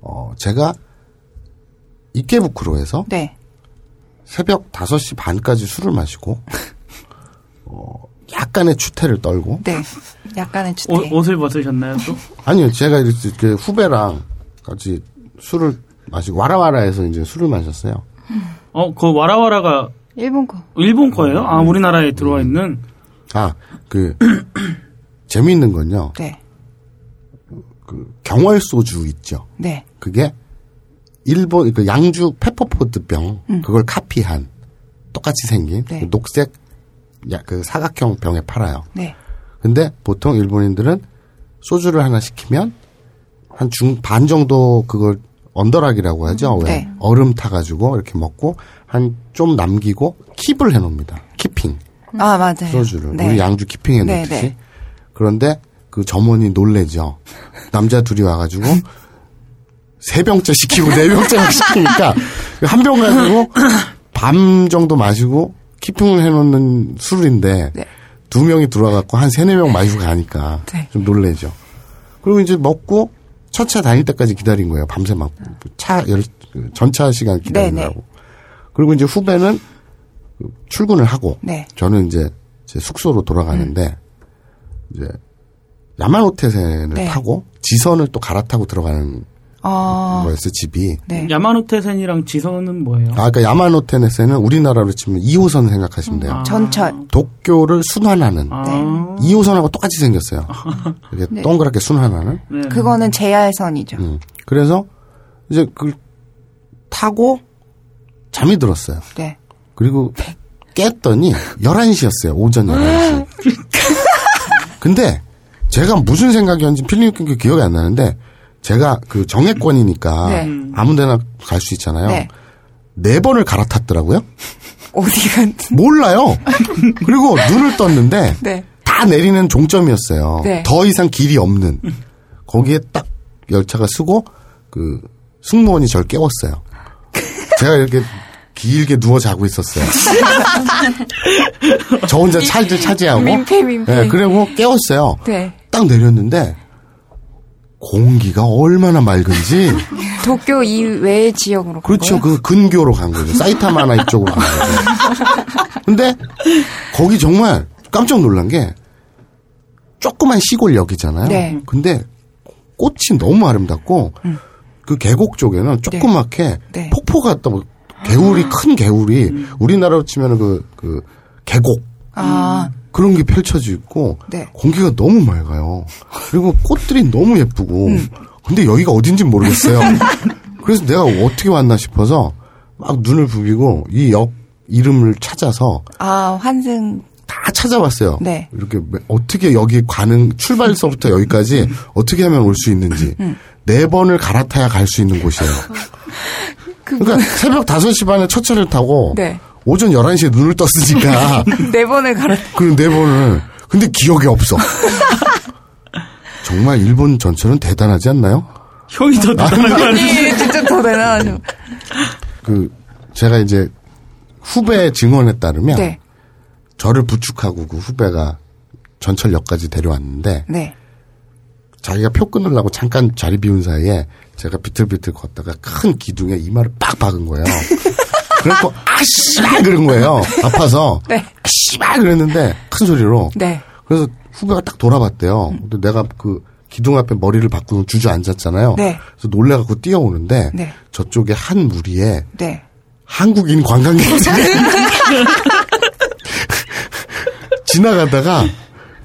어 제가 이케부쿠로에서 네. 새벽 5시 반까지 술을 마시고 어 약간의 추태를 떨고 네. 약간의 주택. 옷, 옷을 벗으셨나요 또? 아니요 제가 이렇게 후배랑 같이 술을 마시고 와라와라에서 이제 술을 마셨어요. 어, 그 와라와라가 일본 거. 일본 거예요? 아, 우리나라에 들어와 있는. 아 그 재미있는 건요. 네. 그 경월 소주 있죠. 네. 그게 일본 그 양주 페퍼포드 병 그걸 카피한 똑같이 생긴 네. 그 녹색 야, 그 사각형 병에 팔아요. 네. 근데 보통 일본인들은 소주를 하나 시키면 한 중 반 정도 그걸 on the rock이라고 하죠. 왜 네. 얼음 타가지고 이렇게 먹고 한 좀 남기고 keep을 해놓습니다. keeping 아, 맞아요. 소주를 네. 우리 양주 keeping해 네, 놓듯이 네. 그런데 그 점원이 놀래죠. 남자 둘이 와가지고 세 병째 시키고 네 병째 시키니까 한 병 가지고 밤 정도 마시고 키핑을 해놓는 술인데 네. 두 명이 들어와갖고 한 세네 명 마시고 가니까 네. 좀 놀래죠. 그리고 이제 먹고 첫 차 다닐 때까지 기다린 거예요. 밤새 막차 전차 시간 기다리느라고. 그리고 이제 후배는 그 출근을 하고 네. 저는 이제 제 숙소로 돌아가는데 이제 야마노테센을 네. 타고 지선을 또 갈아타고 들어가는 아, 거였어요 집이. 네. 야마노테센이랑 지선은 뭐예요? 아, 그러니까 야마노테센은 우리나라로 치면 2호선 생각하시면 돼요. 전철. 도쿄를 순환하는 아, 2호선하고 똑같이 생겼어요. 이렇게 동그랗게 순환하는. 네. 그거는 JR선이죠. 음. 그래서 이제 그 타고 잠이 들었어요. 네. 그리고 깼더니 11시였어요. 오전 11시. 근데 제가 무슨 생각이었는지 끊기 기억이 안 나는데 제가 그 정액권이니까 네. 아무 데나 갈 수 있잖아요. 네. 네 번을 갈아탔더라고요. 어디가, 몰라요. 그리고 눈을 떴는데 네. 다 내리는 종점이었어요. 네. 더 이상 길이 없는. 거기에 딱 열차가 쓰고 그 승무원이 절 깨웠어요. 제가 이렇게 길게 누워 자고 있었어요. 저 혼자 차를 차지하고. 민폐, 민폐. 네, 그리고 깨웠어요. 네. 딱 내렸는데 공기가 얼마나 맑은지. 도쿄 이외의 지역으로 간 그렇죠. 그 근교로 간 거죠. 사이타마나 이쪽으로 간 거죠. 근데 거기 정말 깜짝 놀란 게 조그만 시골역이잖아요. 네. 근데 꽃이 너무 아름답고 그 계곡 쪽에는 조그맣게 네. 폭포가 또 개울이 큰 개울이 우리나라로 치면 그, 그 계곡 아, 그런 게 펼쳐져 있고 네. 공기가 너무 맑아요. 그리고 꽃들이 너무 예쁘고 근데 여기가 어딘지 모르겠어요. 그래서 내가 어떻게 왔나 싶어서 막 눈을 부비고 이 역 이름을 찾아서 아, 환승. 다 찾아봤어요. 네. 이렇게 매- 어떻게 여기 가는 출발서부터 여기까지 어떻게 하면 올 수 있는지 네 번을 갈아타야 갈 수 있는 곳이에요. 그러니까 새벽 5시 반에 첫 차를 타고 네. 오전 11시에 눈을 떴으니까 네 번을 갈아. 그네 번을 근데 기억이 없어. 정말 일본 전철은 대단하지 않나요? 형이 더 대단한 거 아니에요? 이 진짜 더 대단하죠. 그 제가 이제 후배 증언에 따르면 네. 저를 부축하고 그 후배가 전철역까지 데려왔는데 네. 자기가 표 끊으려고 잠깐 자리 비운 사이에 제가 비틀비틀 걷다가 큰 기둥에 이마를 빡 박은 거예요. 그래갖고 아씨발 그런 거예요. 아파서 네. 아 씨발 그랬는데 큰 소리로. 네. 그래서 후배가 딱 돌아봤대요. 근데 내가 그 기둥 앞에 머리를 박고 주저앉았잖아요. 네. 그래서 놀래갖고 뛰어오는데 네. 저쪽에 한 무리에 네. 한국인 관광객들이 지나가다가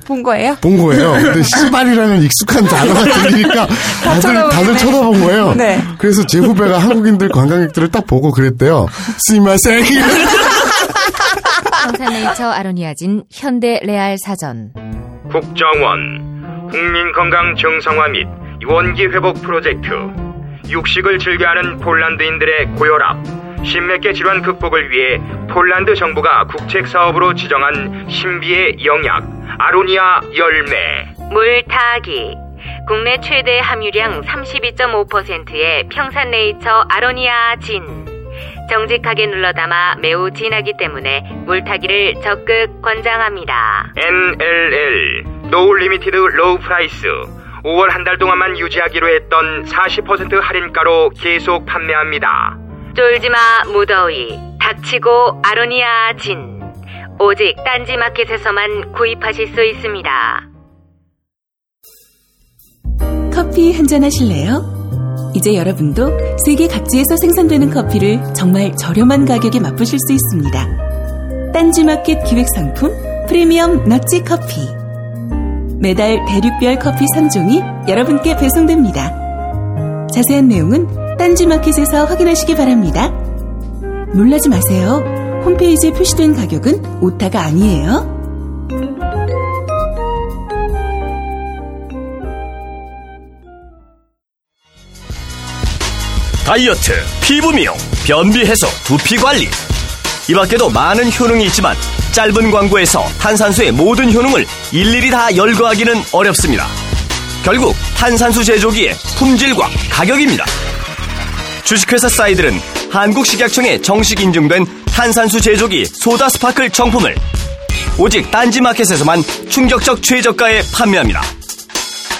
본 거예요? 본 거예요. 근데 씨발이라는 익숙한 단어가 들리니까 다들. 다들 쳐다본 거예요. 네. 그래서 제 후배가 한국인들 관광객들을 딱 보고 그랬대요. 스미마생. 평산네이처 아로니아진 현대 레알 사전 국정원 국민건강 정상화 및 원기 회복 프로젝트 육식을 즐겨하는 폴란드인들의 고혈압 심맥계 질환 극복을 위해 폴란드 정부가 국책 사업으로 지정한 신비의 영약 아로니아 열매 물 타기 국내 최대 함유량 32.5%의 평산네이처 아로니아 진 정직하게 눌러담아 매우 진하기 때문에 물타기를 적극 권장합니다. NLL No Limited Low Price 5월 한 달 동안만 유지하기로 했던 40% 할인가로 계속 판매합니다. 쫄지마 무더위 닥치고 아로니아 진 오직 딴지마켓에서만 구입하실 수 있습니다. 커피 한 잔 하실래요? 이제 여러분도 세계 각지에서 생산되는 커피를 정말 저렴한 가격에 맛보실 수 있습니다. 딴지마켓 기획상품 프리미엄 넛지 커피. 매달 대륙별 커피 3종이 여러분께 배송됩니다. 자세한 내용은 딴지마켓에서 확인하시기 바랍니다. 놀라지 마세요. 홈페이지에 표시된 가격은 오타가 아니에요. 다이어트, 피부 미용, 변비 해소, 두피 관리. 이 밖에도 많은 효능이 있지만 짧은 광고에서 탄산수의 모든 효능을 일일이 다 열거하기는 어렵습니다. 결국 탄산수 제조기의 품질과 가격입니다. 주식회사 사이들은 한국식약청에 정식 인증된 탄산수 제조기 소다 스파클 정품을 오직 딴지마켓에서만 충격적 최저가에 판매합니다.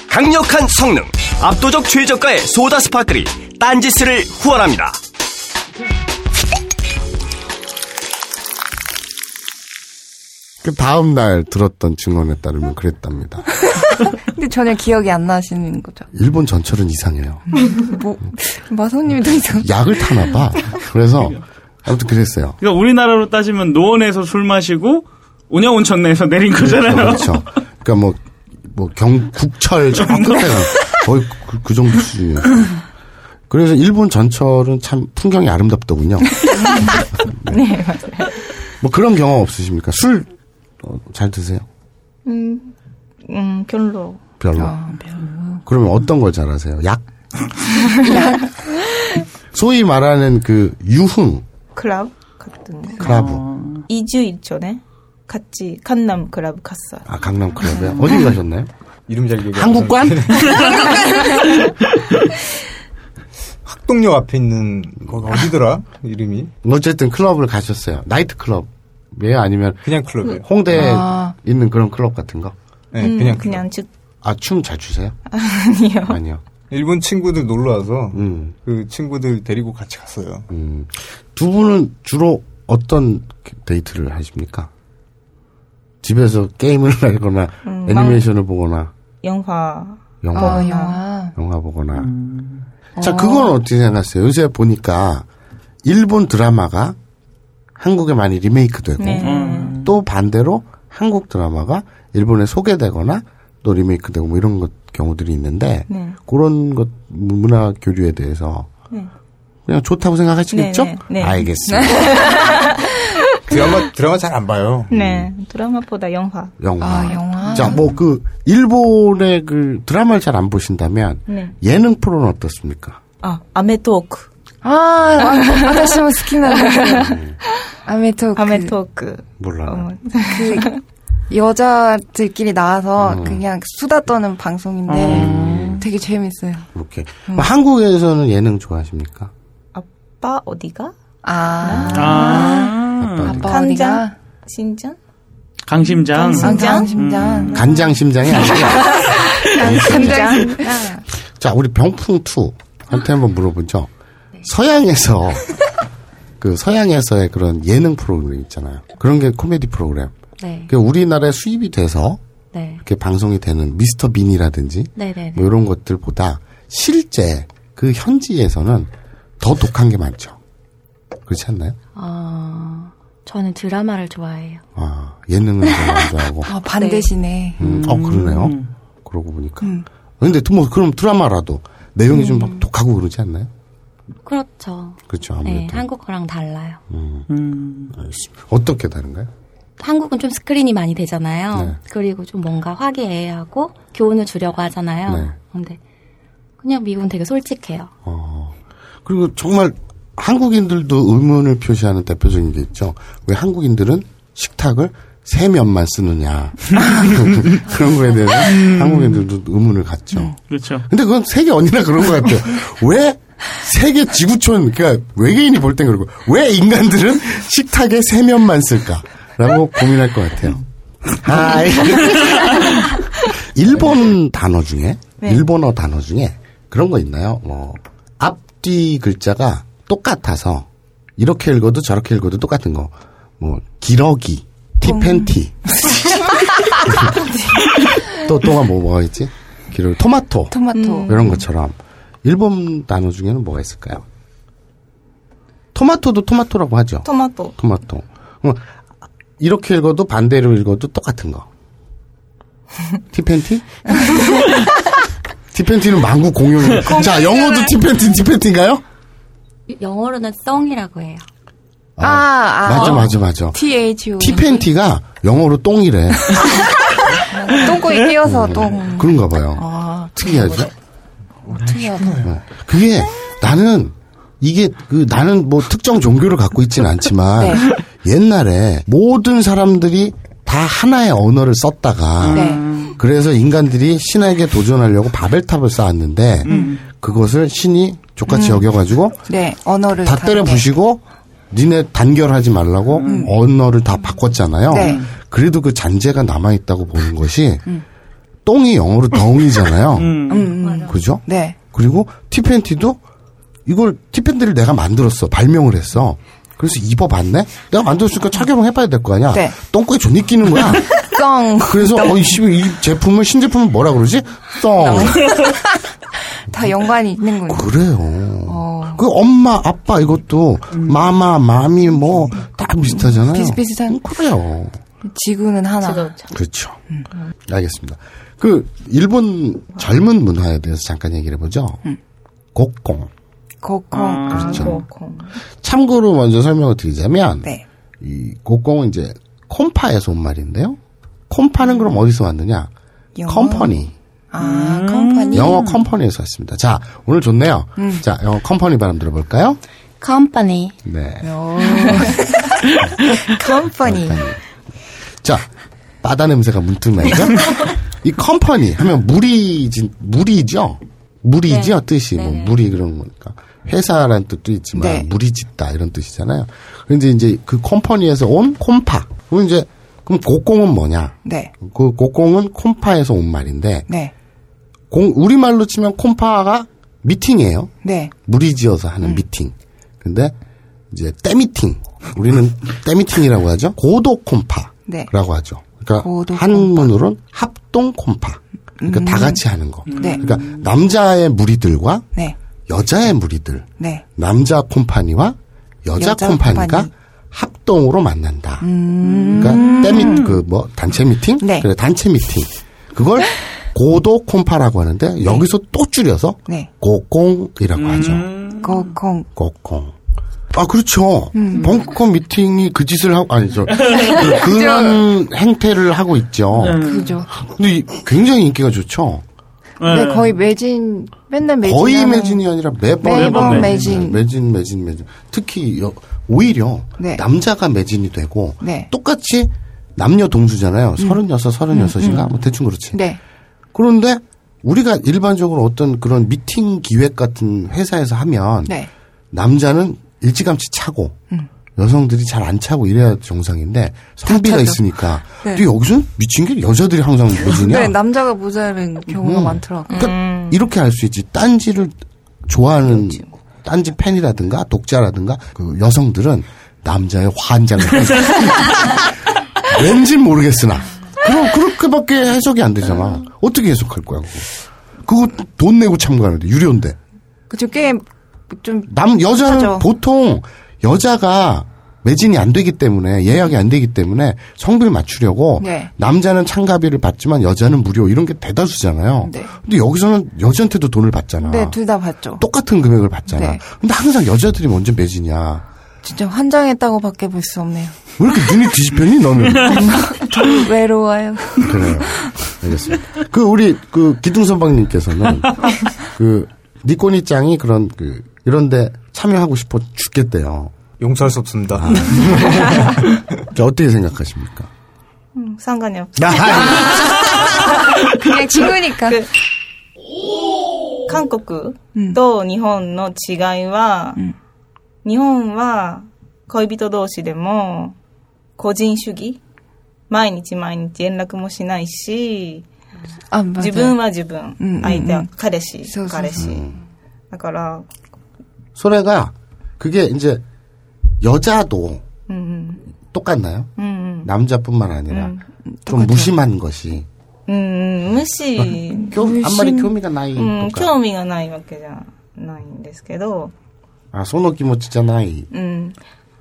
강력한 성능, 압도적 최저가의 소다 스파클이 딴지스를 후원합니다. 그 다음 날 들었던 증언에 따르면 그랬답니다. 근데 전혀 기억이 안 나시는 거죠. 일본 전철은 이상해요. 뭐, 마성님이 더 이상. 약을 타나 봐. 그래서 아무튼 그랬어요. 그러니까 우리나라로 따지면 노원에서 술 마시고 운영 온천 내에서 내린 거잖아요. 그렇죠. 그러니까 뭐, 뭐, 경, 국철 저 끝에 가 거의 그, 그 정도 수준이에요. 그래서 일본 전철은 참 풍경이 아름답더군요. 네, 맞아요. 뭐 그런 경험 없으십니까? 술, 어, 잘 드세요? 음, 음, 별로. 별로. 아, 별로. 그러면 어떤 걸 잘하세요? 약? 소위 말하는 그 유흥, 클럽 같은. 클라브. 2주 전에 같이 강남 클럽 갔어요. 아, 강남 클럽에 어디 가셨나요? 이름 잘 기억이 안 한국관? 학동역 앞에 있는 거기 어디더라 이름이? 어쨌든 클럽을 가셨어요. 나이트 클럽이에요? 아니면 그냥 클럽이에요. 홍대에 아. 있는 그런 클럽 같은 거? 네, 음, 그냥 그냥 쭉 아, 춤 잘 추세요? 아니요. 아니요. 일본 친구들 놀러 와서 음. 그 친구들 데리고 같이 갔어요. 음. 두 분은 주로 어떤 데이트를 하십니까? 집에서 게임을 하거나 음, 애니메이션을 보거나 영화. 영화, 어, 영화. 영화 보거나. 자, 그건 어떻게 생각하세요? 요새 보니까 일본 드라마가 한국에 많이 리메이크되고 네. 또 반대로 한국 드라마가 일본에 소개되거나 또 리메이크되고 뭐 이런 것 경우들이 있는데 네. 그런 것 문화 교류에 대해서 네. 그냥 좋다고 생각하시겠죠? 네, 네, 네. 알겠습니다. 드라마 드라마 잘 안 봐요. 네. 드라마보다 영화. 영화. 아, 영화. 자, 뭐 그 일본의 그 드라마를 잘 안 보신다면 네. 예능 프로는 어떻습니까? 아, 아메토크. 아, 아, 뭐 스키나. 아메토크. 아메토크. 몰라. 어, 그, 여자들끼리 나와서 음. 그냥 수다 떠는 방송인데 되게 재밌어요. 이렇게 뭐 한국에서는 예능 좋아하십니까? 아빠 어디가? 아. 아, 아빠 어디? 아빠 간장? 어디가? 신전? 강심장. 강심장? 심장. 간장 심장이 아니라 간장. 자 우리 병풍 two 한테 한번 물어보죠. 서양에서 그 서양에서의 그런 예능 프로그램 있잖아요. 그런 게 코미디 프로그램. 네. 그 우리나라에 수입이 돼서 네. 이렇게 방송이 되는 미스터 빈이라든지 네네네. 뭐 이런 것들보다 실제 그 현지에서는 더 독한 게 많죠. 그렇지 않나요? 어, 저는 드라마를 좋아해요. 아, 예능을 좋아하고. 아, 반대시네. 음, 어, 그러네요. 그러고 보니까. 근데 또 뭐, 그럼 드라마라도 내용이 좀 막 독하고 그러지 않나요? 그렇죠. 그렇죠, 네, 아무래도. 한국 거랑 달라요. 음, 알겠습니다. 어떻게 다른가요? 한국은 좀 스크린이 많이 되잖아요. 네. 그리고 좀 뭔가 화기애애하고 교훈을 주려고 하잖아요. 네. 근데 그냥 미국은 되게 솔직해요. 그리고 정말 한국인들도 의문을 표시하는 대표적인 게 있죠. 왜 한국인들은 식탁을 세 면만 쓰느냐. 그런 거에 대해서 한국인들도 의문을 갖죠. 그렇죠. 근데 그건 세계 어디나 그런 것 같아요. 왜 세계 지구촌, 그러니까 외계인이 볼 땐 그러고, 왜 인간들은 식탁에 세 면만 쓸까? 라고 고민할 것 같아요. 하이. 일본 단어 중에, 네. 일본어 단어 중에 그런 거 있나요? 뭐, 앞뒤 글자가 똑같아서, 이렇게 읽어도 저렇게 읽어도 똑같은 거. 뭐, 기러기, 티팬티. 또, 또가 뭐, 뭐가 있지? 기러기, 토마토. 토마토. 이런 것처럼. 일본 단어 중에는 뭐가 있을까요? 토마토도 토마토라고 하죠. 토마토. 토마토. 어, 이렇게 읽어도 반대로 읽어도 똑같은 거. 티팬티? 티팬티는 망구 공용이에요. 자, 영어도 티팬티, 티팬티인가요? 영어로는 썽이라고 해요. 아, 아. 맞아, 맞아, 맞아. T-H-O. 티팬티가 영어로 똥이래. 똥꼬에 끼어서 똥. 그런가 봐요. 아, 특이하죠? 특이하다. 어. 그게 나는 이게 그 나는 뭐 특정 종교를 갖고 있지는 않지만 네. 옛날에 모든 사람들이 다 하나의 언어를 썼다가 네. 그래서 인간들이 신에게 도전하려고 바벨탑을 쌓았는데 그것을 신이 족같이 음. 여겨가지고 네, 언어를. 다. 때려 부시고 니네 단결하지 말라고 언어를 다 바꿨잖아요. 음. 네. 그래도 그 잔재가 남아 있다고 보는 것이 똥이 영어로 dung이잖아요. 음, 음. 그죠? 네. 그리고 T팬티도 이걸 T팬티를 내가 만들었어 발명을 했어. 그래서 입어봤네. 내가 만들었으니까 착용을 해봐야 될 거 아니야. 네. 똥꼬에 존이 끼는 거야. 똥. 그래서 어, 이, 씨, 이 제품을 신제품을 뭐라 그러지? Thong. 다 연관이 있는군요. 그래요. 어. 그 엄마 아빠 이것도 mama mommy 뭐 다 비슷하잖아요. 비슷비슷한. 그래요. 지구는 하나. 그렇죠. 알겠습니다. 그 일본 젊은 문화에 대해서 잠깐 얘기를 해보죠. 곡공. 고콩. 그렇죠. 참고로 먼저 설명을 드리자면 네. 이 곡공은 이제 콤파에서 온 말인데요. 콤파는 그럼 어디서 왔느냐? 영어? 컴퍼니. 아, 컴퍼니. 영어 컴퍼니에서 왔습니다. 자, 오늘 좋네요. 음. 자, 영어 컴퍼니 발음 들어볼까요? 컴퍼니. 네. Company. 자, 바다 냄새가 문득 나죠? 이 company 하면 무리지, 무리죠? 무리죠, 뜻이. 뭐, 무리 그런 거니까. 회사라는 뜻도 있지만, 네. 무리 짓다, 이런 뜻이잖아요. 그런데 이제 그 company에서 온 コンパ. 그럼 이제, 그럼 곡공은 뭐냐? 네. 그 곡공은 콤파에서 온 말인데, 네. 공, 우리말로 치면 콤파가 미팅이에요. 네. 무리 지어서 하는 미팅. 근데 이제 때미팅. 우리는 때미팅이라고 하죠. 고도 콤파라고 네. 하죠. 그러니까 한문으로는 합동 콤파. 그러니까 다 같이 하는 거. 네. 그러니까 남자의 무리들과 네. 여자의 무리들, 네. 남자 콤파니와 여자, 여자 콤파니가 콤파니. 합동으로 만난다. 음. 그러니까 때미 그뭐 단체 미팅, 네. 그래 단체 미팅. 그걸 고도 콤파라고 하는데 여기서 또 줄여서 네. 고공이라고 하죠. 고콩. 고공. 아 그렇죠. 음. 벙커 미팅이 그 짓을 하고 아니죠. 그, 그런 행태를 하고 있죠. 그죠. 근데 이- 굉장히 인기가 좋죠. 네, 거의 매진, 맨날 매진. 거의 매진이 아니라 매번 매번 매진. 매진 매진 매진. 특히 여- 오히려 네. 남자가 매진이 되고 네. 똑같이 남녀 동수잖아요. 서른여섯, 서른여섯인가 뭐 대충 그렇지. 네. 그런데 우리가 일반적으로 어떤 그런 미팅 기획 같은 회사에서 하면 네. 남자는 일찌감치 차고 여성들이 잘 안 차고 이래야 정상인데 성비가. 있으니까 네. 근데 여기서는 미친 게 여자들이 항상 매진이야. 네, 남자가 모자른 경우가 음. 많더라고요. 그러니까 이렇게 할수 있지. 딴지를 좋아하는 딴지 팬이라든가 독자라든가 그 여성들은 남자의 환장을. 왠지 모르겠으나 그럼 그렇게밖에 해석이 안 되잖아. 어떻게 해석할 거야 그거? 그거 돈 내고 참가하는데 유료인데. 그죠, 꽤, 좀. 남 여자는 하죠. 보통 여자가 매진이 안 되기 때문에 예약이 안 되기 때문에 성비를 맞추려고 네. 남자는 참가비를 받지만 여자는 무료 이런 게 대다수잖아요. 네. 근데 여기서는 여자한테도 돈을 받잖아. 네, 둘다 봤죠. 똑같은 금액을 받잖아. 네. 근데 항상 여자들이 먼저 매진이야. 진짜 환장했다고밖에 볼 수 없네요. 왜 이렇게 눈이 뒤집혔니 너는? 좀 외로워요. 그래요. 알겠습니다. 그 우리 그 기둥선방님께서는 그 니꼬니 짱이 그런 그 이런데 참여하고 싶어 죽겠대요. 용서할 수 없습니다. 자, 어떻게 생각하십니까? 음, 상관이 없어. 그냥 친구니까. 韓国と日本の違いは、日本は恋人同士でも個人主義毎日毎日連絡もしないし、 아, 맞아요. 自分は自分、うん相手はうん彼氏、そうそうそう彼氏。だから、 소래가 그게 이제 여자도 うん 똑같나요? うん、うん、 남자뿐만 아니라 음. 좀 무심한 것이 うん、うん、無視、 교, 아무리 교미가 나이 うん、 까 興味がないわけじゃないんですけど、 아, 소노気持ちじゃない.うん。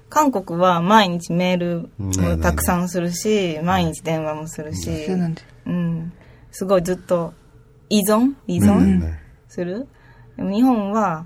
韓国は毎日メールねもたくさんするし、毎日電話もするし、そうなんですうん。すごいずっと依存依存、 네네네. する。でも日本は、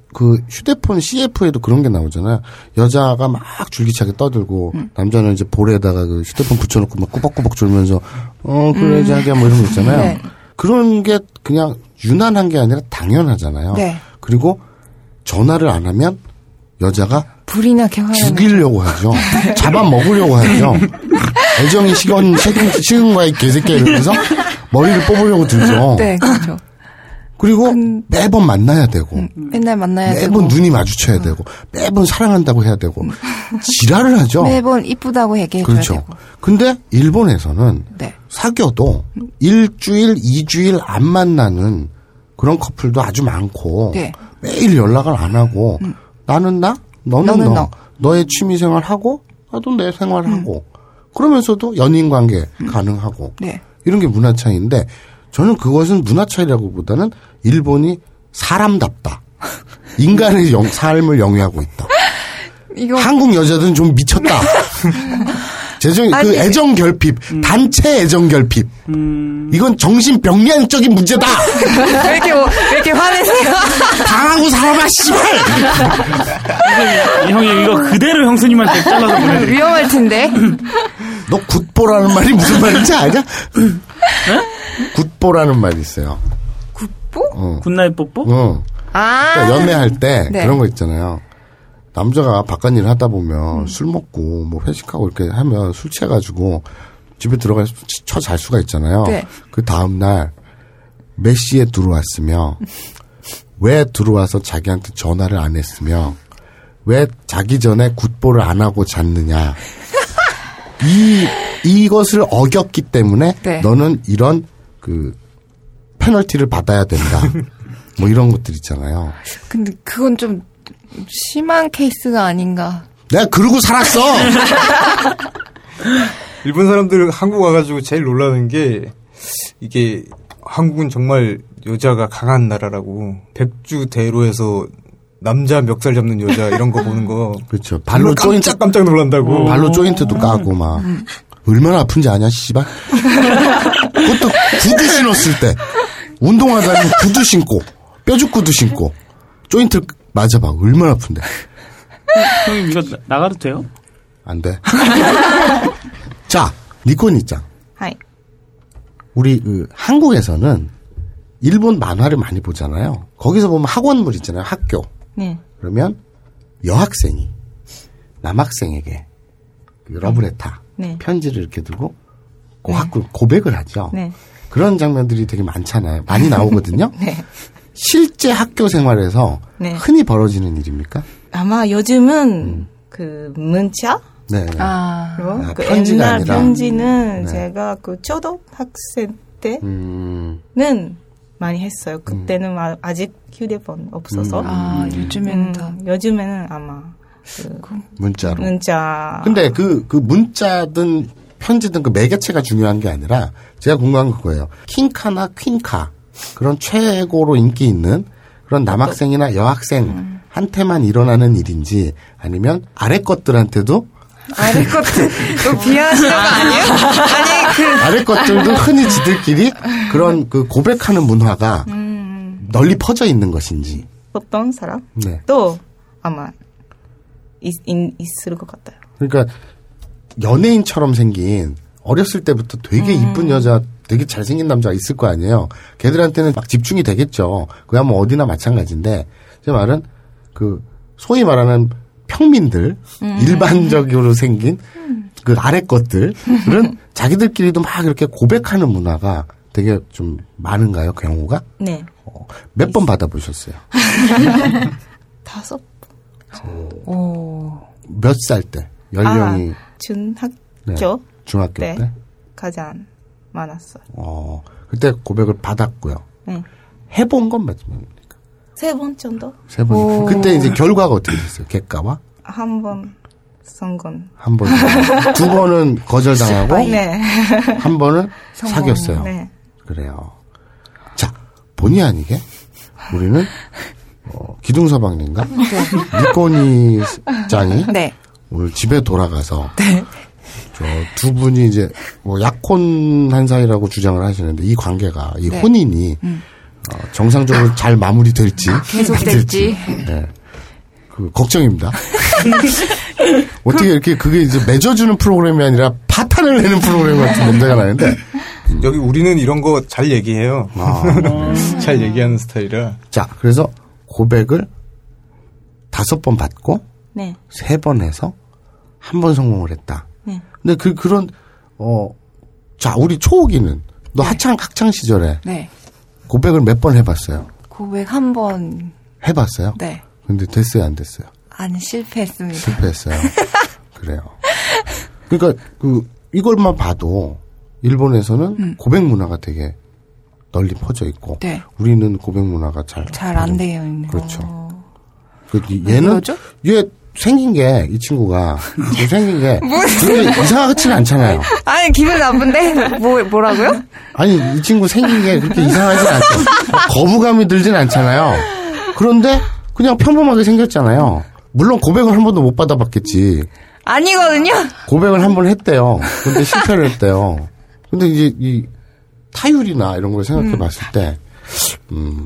그 휴대폰 CF에도 그런 게 나오잖아요. 여자가 막 줄기차게 떠들고 음. 남자는 이제 볼에다가 그 휴대폰 붙여놓고 막 꾸벅꾸벅 졸면서 어 그래 자기야 뭐 이런 거 있잖아요. 네. 그런 게 그냥 유난한 게 아니라 당연하잖아요. 네. 그리고 전화를 안 하면 여자가 불이 나게 화를 죽이려고 하죠. 잡아 먹으려고 하죠. 애정이 식은, 식은, 식은 거야, 이 개새끼야, 이러면서 머리를 뽑으려고 들죠. 네, 그렇죠. 그리고 매번 만나야 되고, 맨날 만나야 매번 되고. 눈이 마주쳐야 되고, 매번 사랑한다고 해야 되고, 지랄을 하죠. 매번 이쁘다고 얘기해줘야 그렇죠. 되고. 근데 일본에서는 네. 사귀어도 일주일, 이주일 안 만나는 그런 커플도 아주 많고 네. 매일 연락을 안 하고 나는 나, 너는, 너는 너, 너. 너의 취미 생활 하고 나도 내 생활 하고 그러면서도 연인 관계 가능하고 네. 이런 게 문화 차이인데 저는 그것은 문화 차이라고보다는 일본이 사람답다. 인간의 영- 삶을 영위하고 있다. 이거 한국 여자들은 좀 미쳤다. 재정 아니. 그 애정 결핍, 단체 애정 결핍. 이건 정신병리학적인 문제다. 왜 이렇게 뭐- 왜 이렇게 화내세요? 당하고 살아봐, 씨발. 형님 이거 그대로 형수님한테 잘라서 보내드릴게요. 위험할 텐데. 너 굿보라는 말이 무슨 말인지 아냐? 굿보라는 말이 있어요. 굿보? 어. good night 뽀뽀? 어. 아. 그러니까 연애할 때 네. 그런 거 있잖아요. 남자가 바깥 일을 하다 보면 술 먹고 뭐 회식하고 이렇게 하면 술 취해가지고 집에 들어가서 쳐잘 수가 있잖아요. 네. 그 다음 날 몇 시에 들어왔으며 왜 들어와서 자기한테 전화를 안 했으며 왜 자기 전에 굿보를 안 하고 잤느냐. 이 이것을 어겼기 때문에 네. 너는 이런 그 페널티를 받아야 된다. 뭐 이런 것들 있잖아요. 근데 그건 좀 심한 케이스가 아닌가. 내가 그러고 살았어. 일본 사람들 한국 와가지고 제일 놀라는 게 이게 한국은 정말 여자가 강한 나라라고 백주 대로에서 남자 멱살 잡는 여자 이런 거 보는 거 그렇죠. 발로 깜짝 조인트 깜짝 놀란다고. 발로 조인트도 까고 막 얼마나 아픈지 아냐 씨발. 그것도 구두 신었을 때 운동하다니 구두 신고 뼈죽 구두 신고 조인트 맞아봐 얼마나 아픈데. 형님 이거 나, 나가도 돼요? 안 돼. 자 니콘 입장 하이. 우리 그 한국에서는 일본 만화를 많이 보잖아요. 거기서 보면 학원물 있잖아요. 학교. 네. 그러면 여학생이 남학생에게 그 러브레타 네. 편지를 이렇게 두고 고학 그 네. 고백을 하죠. 네. 그런 장면들이 되게 많잖아요. 많이 나오거든요. 네. 실제 학교 생활에서 네. 흔히 벌어지는 일입니까? 아마 요즘은 그 문자 네. 네. 아. 로 아, 그 편지가 옛날 아니라? 편지는 네. 제가 그 초등학생 때는 음, 많이 했어요. 그때는 아- 아직 휴대폰 없어서. 음. 아, 요즘에는 더. 음, 요즘에는 아마 그 문자로. 문자. 근데 그, 그 문자든 편지든 그 매개체가 중요한 게 아니라 제가 궁금한 건 그거예요. 킹카나 퀸카 그런 최고로 인기 있는 그런 남학생이나 여학생 한테만 일어나는 일인지 아니면 아래 것들한테도 아래 것들, 너 비하하시는 거 아니에요? 아니, 그. 아래 것들도 흔히 지들끼리 그런 그 고백하는 문화가 널리 퍼져 있는 것인지. 어떤 사람? 네. 또 아마 있, 있, 있을 것 같아요. 그러니까 연예인처럼 생긴 어렸을 때부터 되게 이쁜 여자, 되게 잘생긴 남자가 있을 거 아니에요. 걔들한테는 막 집중이 되겠죠. 그야 뭐 어디나 마찬가지인데 제 말은 그 소위 말하는 평민들 일반적으로 생긴 그 아래 것들은 자기들끼리도 막 이렇게 고백하는 문화가 되게 좀 많은가요 경우가 네. 몇번 받아보셨어요? 다섯 오. 몇 살 때 연령이 아, 준학교 네, 중학교 때 때? 가장 많았어요. 어, 그때 고백을 받았고요. 네. 해본 건 몇 번입니까? 세 번 정도? 세 번. 그때 이제 결과가 어떻게 됐어요? 객가와? 한 번 성건. 한 번. 두 번은 거절당하고, 네. 한 번은 성공. 사귀었어요. 네. 그래요. 자, 본의 아니게, 우리는, 어, 기둥서방님과 니꼬니 짱이 네. 오늘 집에 돌아가서 저두 분이 이제 뭐 약혼한 사이라고 주장을 하시는데 이 관계가 이 네. 혼인이 어, 정상적으로 잘 마무리될지 계속될지. 네. 그 걱정입니다. 어떻게 이렇게 그게 이제 맺어주는 프로그램이 아니라 파탄을 내는 프로그램 같은 냄새가 나는데 여기 우리는 이런 거 잘 얘기해요. 아. 잘 얘기하는 스타일이라. 자 그래서 고백을 다섯 번 받고 네. 세번 해서 한 번 성공을 했다. 네. 근데 그 그런 어 자 우리 초옥이는 너 학창 학창 시절에 네. 고백을 몇 번 해봤어요. 고백 한 번, 해봤어요. 네. 근데 됐어요 안 됐어요. 안 실패했습니다. 실패했어요. 그래요. 그러니까 그 이걸만 봐도 일본에서는 고백 문화가 되게 널리 퍼져 있고 네. 우리는 고백 문화가 잘 잘안 되어 있는. 그렇죠. 그 얘는 얘 생긴 게 이 친구가 이 생긴 게 이상하지는 않잖아요. 아니, 기분 나쁜데? 뭐, 뭐라고요? 아니 이 친구 생긴 게 그렇게 이상하지 않죠. 거부감이 들진 않잖아요. 그런데 그냥 평범하게 생겼잖아요. 물론 고백을 한 번도 못 받아봤겠지. 아니거든요? 고백을 한 번 했대요. 근데 실패를 했대요. 근데 이제 이 타율이나 이런 걸 생각해 봤을 때, 음,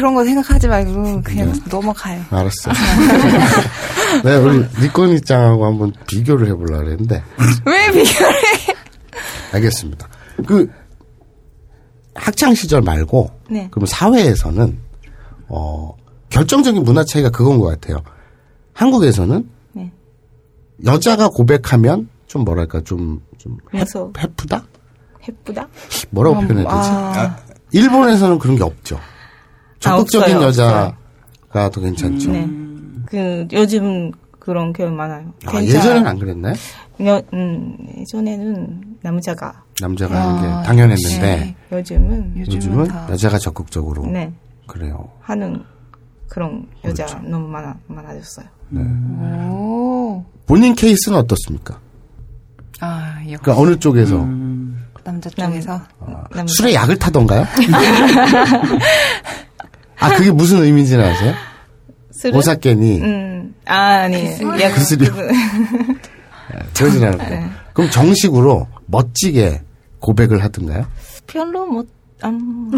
그런 거 생각하지 말고 그냥 넘어가요. 알았어. 네, 우리 니꺼니 짱하고 한번 비교를 해보려고 그랬는데, 왜 비교를 해? 알겠습니다. 그, 학창 시절 말고, 네. 그럼 사회에서는, 어, 결정적인 문화 차이가 그건 것 같아요. 한국에서는, 네. 여자가 고백하면, 좀 뭐랄까, 좀, 좀, 해. 해프다? 예쁘다? 뭐라고 음, 표현해야 되지? 아. 일본에서는 그런 게 없죠. 적극적인 없어요, 여자가 더 괜찮죠. 네. 그 요즘 그런 교육 많아요. 아, 예전엔 안 그랬나요? 여, 음, 예전에는 남자가 남자가 하는 아, 게 당연했는데, 네. 요즘은 요즘은 여자가 적극적으로. 네. 그래요. 하는 그런 여자 그렇죠. 너무 많아 많아졌어요. 오. 본인 케이스는 어떻습니까? 아, 역시. 그러니까 어느 쪽에서 남자 쪽에서. 남자. 술에 약을 타던가요? 아 그게 무슨 의미인지는 아세요? 술을? 오사케니 음, 아, 아니. 약, 그술이요? 그러진 않고 네. 그럼 정식으로 멋지게 고백을 하던가요? 별로 못, 안,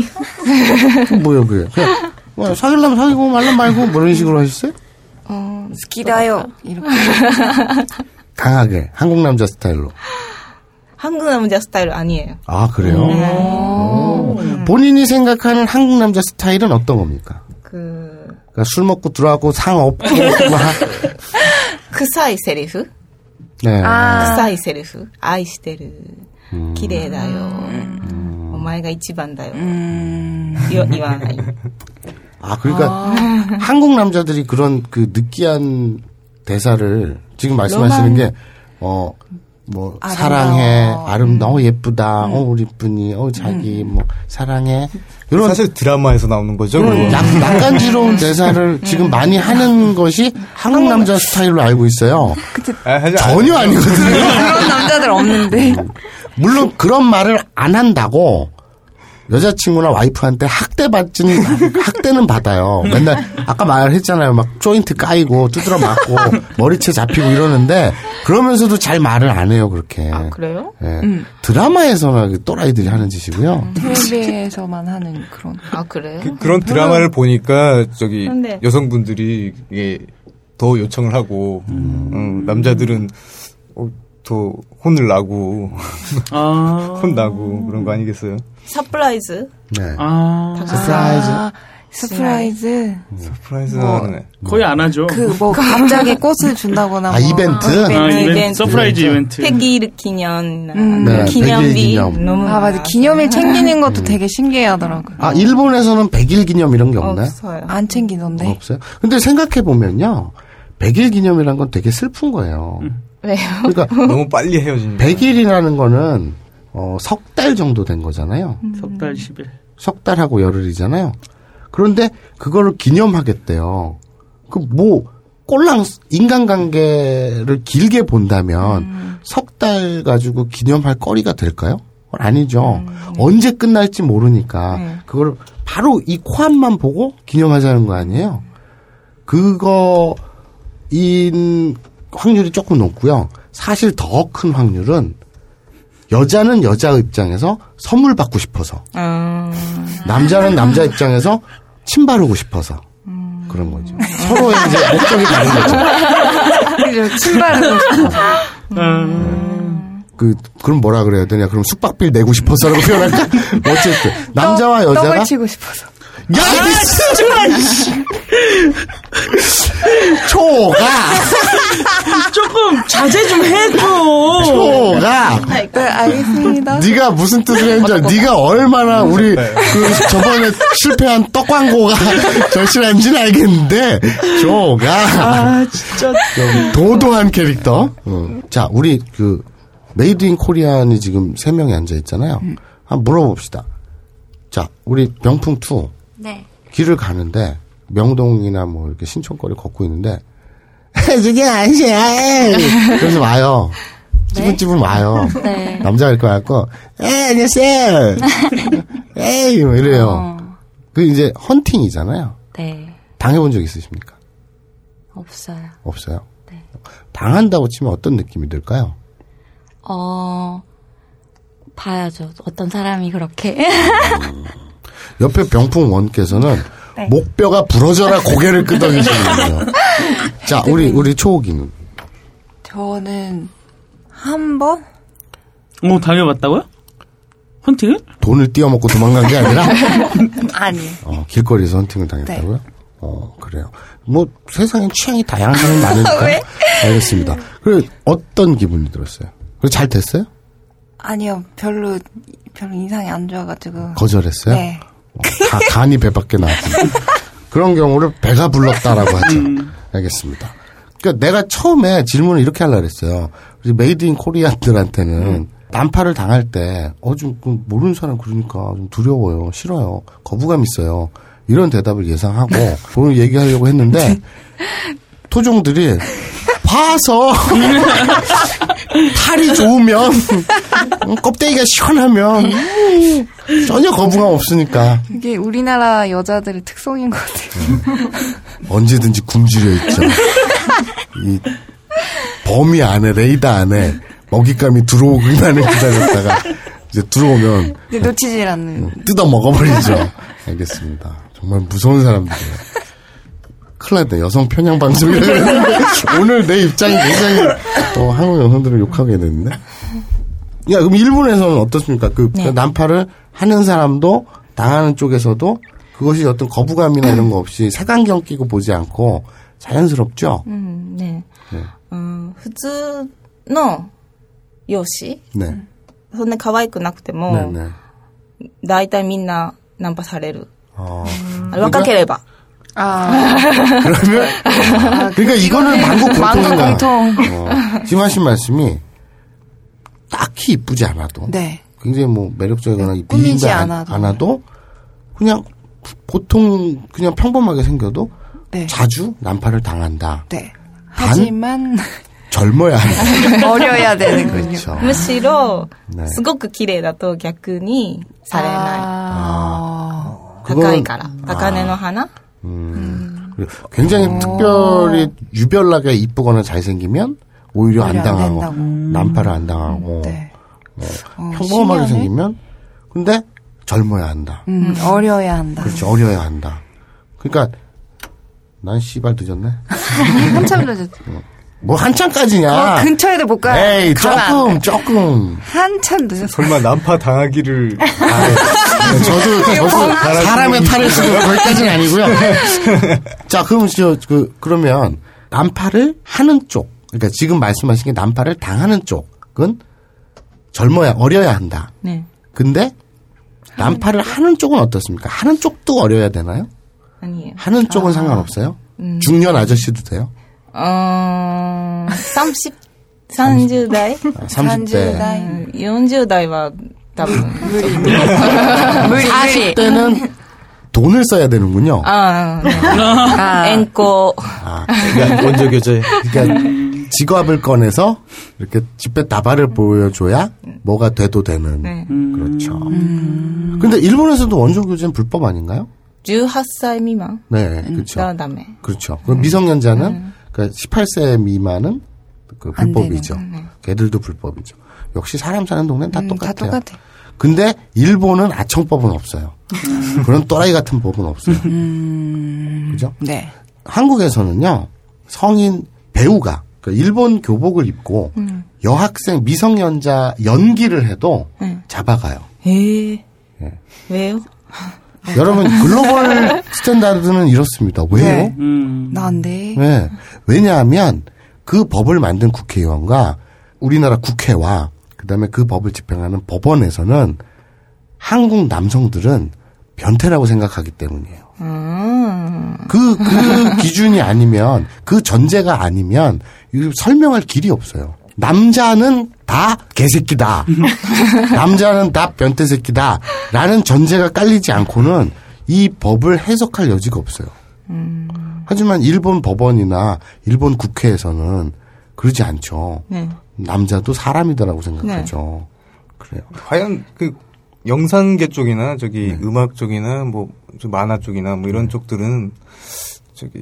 그럼 뭐요 그게? 그냥 뭐 사귀려면 사귀고 말면 말고 뭐 이런 식으로 하셨어요? 어, 스키다요. 이렇게. 강하게 한국 남자 스타일로. 한국 남자 스타일 아니에요. 아 그래요? 네. 오. 오. 본인이 생각하는 한국 남자 스타일은 어떤 겁니까? 그... 그러니까 술 먹고 들어가고 상 없고 臭い 그 セリフ? 네. 아. 臭いセリフ. 愛してる. 음. きれいだよ. お前が一番だよ. 言わない. 아 그러니까 아. 한국 남자들이 그런 그 느끼한 대사를 지금 말씀하시는 로만... 게 어, 뭐 아름다워. 사랑해 아름다워 음. 예쁘다 어 우리 분이 어 자기 뭐 사랑해 이런 사실 드라마에서 나오는 거죠. 그거. 약, 낯간지러운 대사를 지금 많이 하는 것이 한국 남자 스타일로 알고 있어요. 아, 전혀 안- 아니거든요. 그런 남자들 없는데. 물론 그런 말을 안 한다고 여자친구나 와이프한테 학대 받진 학대는 받아요. 맨날 아까 말했잖아요. 막 조인트 까이고 두드러 맞고 머리채 잡히고 이러는데 그러면서도 잘 말을 안 해요. 그렇게. 아, 그래요? 예. 음. 드라마에서는 또라이들이 하는 짓이고요. 텔레비에서만 하는 그런. 아, 그래요? 그 런 드라마를 보니까 저기 근데- 여성분들이 이게 더 요청을 하고 음, 남자들은 어, 더 혼을 나고 아. 혼 나고 그런 거 아니겠어요? surprise. 네. 아. surprise. 아, surprise. surprise는 뭐, 네. 거의 안 하죠. 그 뭐 갑자기 꽃을 준다거나 아, 뭐. 이벤트? 아, 이벤트, 이벤트. surprise 이벤트. 100일 기념, 음. 네, 100일 기념비 기념. 너무 아 맞아 기념일 챙기는 것도 되게 신기하더라고요. 아, 일본에서는 100일 기념 이런 게 없나요? 없어요. 안 챙기던데. 없어요? 근데 생각해 보면요. 100일 기념이란 건 되게 슬픈 거예요. 왜요? 그러니까 너무 빨리 헤어지니까 100일이라는 거는 어, 석 달 정도 된 거잖아요. 석달 10일. 석 달하고 열흘이잖아요. 그런데 그거를 기념하겠대요. 그 뭐 꼴랑 인간관계를 길게 본다면 석달 가지고 기념할 거리가 될까요? 그건 아니죠. 언제 끝날지 모르니까 네. 그걸 바로 이 코앞만 보고 기념하자는 거 아니에요. 그거인 확률이 조금 높고요. 사실 더 큰 확률은 여자는 여자 입장에서 선물 받고 싶어서 음, 남자는 남자 입장에서 침 바르고 싶어서 그런 거죠. 서로의 이제 목적이 다른 거죠. 그죠 침 바르고 싶어서. 그 그럼 뭐라 그래야 되냐? 그럼 숙박비를 내고 싶어서라고 표현할까? 어쨌든 남자와 여자가 떡을 치고 싶어서. 야, 이 진짜 이씨. 초가 조금 자제 좀 해줘. 초가 네 알겠습니다. 네가 무슨 뜻을 했는지? 네가 얼마나 우리 그 저번에 실패한 떡 광고가 절실한지는 알겠는데 조가 아, 진짜. 좀 도도한 캐릭터. 어. 자, 우리 그 made in Korean이 지금 세 명이 앉아 있잖아요. 한번 물어봅시다. 자, 우리 명품 two 네. 길을 가는데 명동이나 뭐 이렇게 신촌거리 걷고 있는데 저게 아니야. 그래서 와요. 찌분찌분 와요. 네. 남자가 이렇게 와갖고 에 안녕하세요. 에이 뭐 이래요. 그 이제 헌팅이잖아요. 네. 당해본 적 있으십니까? 없어요. 없어요. 네. 당한다고 치면 어떤 느낌이 들까요? 어, 봐야죠. 어떤 사람이 그렇게. 옆에 병풍 원께서는 네. 목뼈가 부러져라 고개를 끄덕이시는군요. 자, 우리 우리 초호기는 저는 한 번? 어, 당해봤다고요? 헌팅을? 돈을 띄어먹고 도망간 게 아니라 아니. 어, 길거리에서 헌팅을 당했다고요? 어, 그래요. 뭐 세상엔 취향이 다양한 사람이 많으니까 왜? 알겠습니다. 그래 어떤 기분이 들었어요? 그래 잘 됐어요? 아니요 별로 별로 인상이 안 좋아가지고. 거절했어요? 네. 어, 가, 간이 배 밖에 나왔군요. 그런 경우를 배가 불렀다라고 하죠. 알겠습니다. 그러니까 내가 처음에 질문을 이렇게 하려고 했어요. made in Korean들한테는 ナンパ를 당할 때, 어, 좀, 그 모르는 사람 그러니까 좀 두려워요. 싫어요. 거부감 있어요. 이런 대답을 예상하고 오늘 얘기하려고 했는데, 토종들이 봐서 탈이 좋으면 음, 껍데기가 시원하면 음, 전혀 거부감 없으니까 이게 우리나라 여자들의 특성인 것 같아요. 언제든지 굶주려 있죠. 이 범위 안에 레이더 안에 먹잇감이 들어오기만을 기다렸다가 이제 들어오면 놓치질 않는. 뜯어 먹어버리죠. 알겠습니다. 정말 무서운 사람들이에요. 큰일 났네. 여성 편향 방송이라 그랬는데 오늘 내 입장이 굉장히 어, 한국 여성들을 욕하게 됐는데. 야, 그럼 일본에서는 어떻습니까? 그 네. 난파를 하는 사람도 당하는 쪽에서도 그것이 어떤 거부감이나 이런 거 없이 색안경 끼고 보지 않고 자연스럽죠? うんね。ねうん、普通の容姿 네. そんな可愛くなくても、 네, 네. 大体みんなナンパされる。 어, あ若ければ。 아. 그러면 그러니까 이거는 만국 공통인 거야. 공통. 어, 지금 하신 말씀이 딱히 이쁘지 않아도 네. 굉장히 뭐 매력적이거나 꾸미지 미인지 않- 않아도. 않아도 그냥 보통 그냥 평범하게 생겨도 네. 자주 난파를 당한다. 네. 단 하지만 젊어야 한다. 어려야 되는군요. 그렇죠. むしろ、 네. すごく綺麗だと逆にされない。 아. 高いから。高嶺の花 그리고 굉장히 특별히 유별나게 이쁘거나 잘생기면 오히려 안 오히려 안 당하고 된다고. 난파를 안 당하고 네. 뭐 어, 평범하게 신기하네. 생기면 근데 젊어야 한다. 음, 어려야 한다. 그렇죠. 어려야 한다. 그러니까 난 씨발 늦었네. 한참 늦었. 뭐 한참까지냐? 어, 근처에도 못 가. 에이 조금 돼. 조금. 한참 늦었어. 설마 난파 당하기를 저도 저도 사람의 탈을 쓰고 거기까지는 아니고요. 자 그럼 저그 그러면 난파를 하는 쪽, 그러니까 지금 말씀하신 게 난파를 당하는 쪽은 젊어야 어려야 한다. 네. 근데 난파를 하는 쪽은 어떻습니까? 하는 쪽도 어려야 되나요? 아니에요. 하는 쪽은 상관없어요? 중년 아저씨도 돼요? 어, 30, 30代 아, 30대. うん40代は多分無理。 40대는 돈을 써야 되는군요. 아, 네. 아. 앵꼬. 아, 원조 교재. 그러니까 지갑을 꺼내서 이렇게 집에 다발을 보여줘야 뭐가 돼도 되는. 네. 그렇죠. 근데 일본에서도 원조 교제는 불법 아닌가요? 18살 미만. 네, 그렇죠. 가 다음에. 그렇죠. 그럼 미성년자는 그러니까 18세 미만은 그안 불법이죠. 되는, 네. 걔들도 불법이죠. 역시 사람 사는 동네는 다 음, 다 똑같아요. 똑같아. 근데 일본은 아청법은 없어요. 그런 또라이 같은 법은 없어요. 음. 그죠? 네. 한국에서는요 성인 배우가 그 일본 교복을 입고 음. 여학생 미성년자 연기를 해도 음. 잡아가요. 에 예. 왜요? 여러분 global standard는 이렇습니다. 왜요? 네. 음. 나안 돼. 네. 왜냐하면 그 법을 만든 국회의원과 우리나라 국회와 그다음에 그 법을 집행하는 법원에서는 한국 남성들은 변태라고 생각하기 때문이에요. 음. 그, 그 기준이 아니면, 그 전제가 아니면, 설명할 길이 없어요. 남자는 다 개새끼다. 남자는 다 변태새끼다. 라는 전제가 깔리지 않고는 이 법을 해석할 여지가 없어요. 하지만 일본 법원이나 일본 국회에서는 그러지 않죠. 네. 남자도 사람이다라고 생각하죠. 그래요. 과연 그 영상계 쪽이나 저기 음악 쪽이나 뭐좀 만화 쪽이나 뭐 이런 쪽들은 저기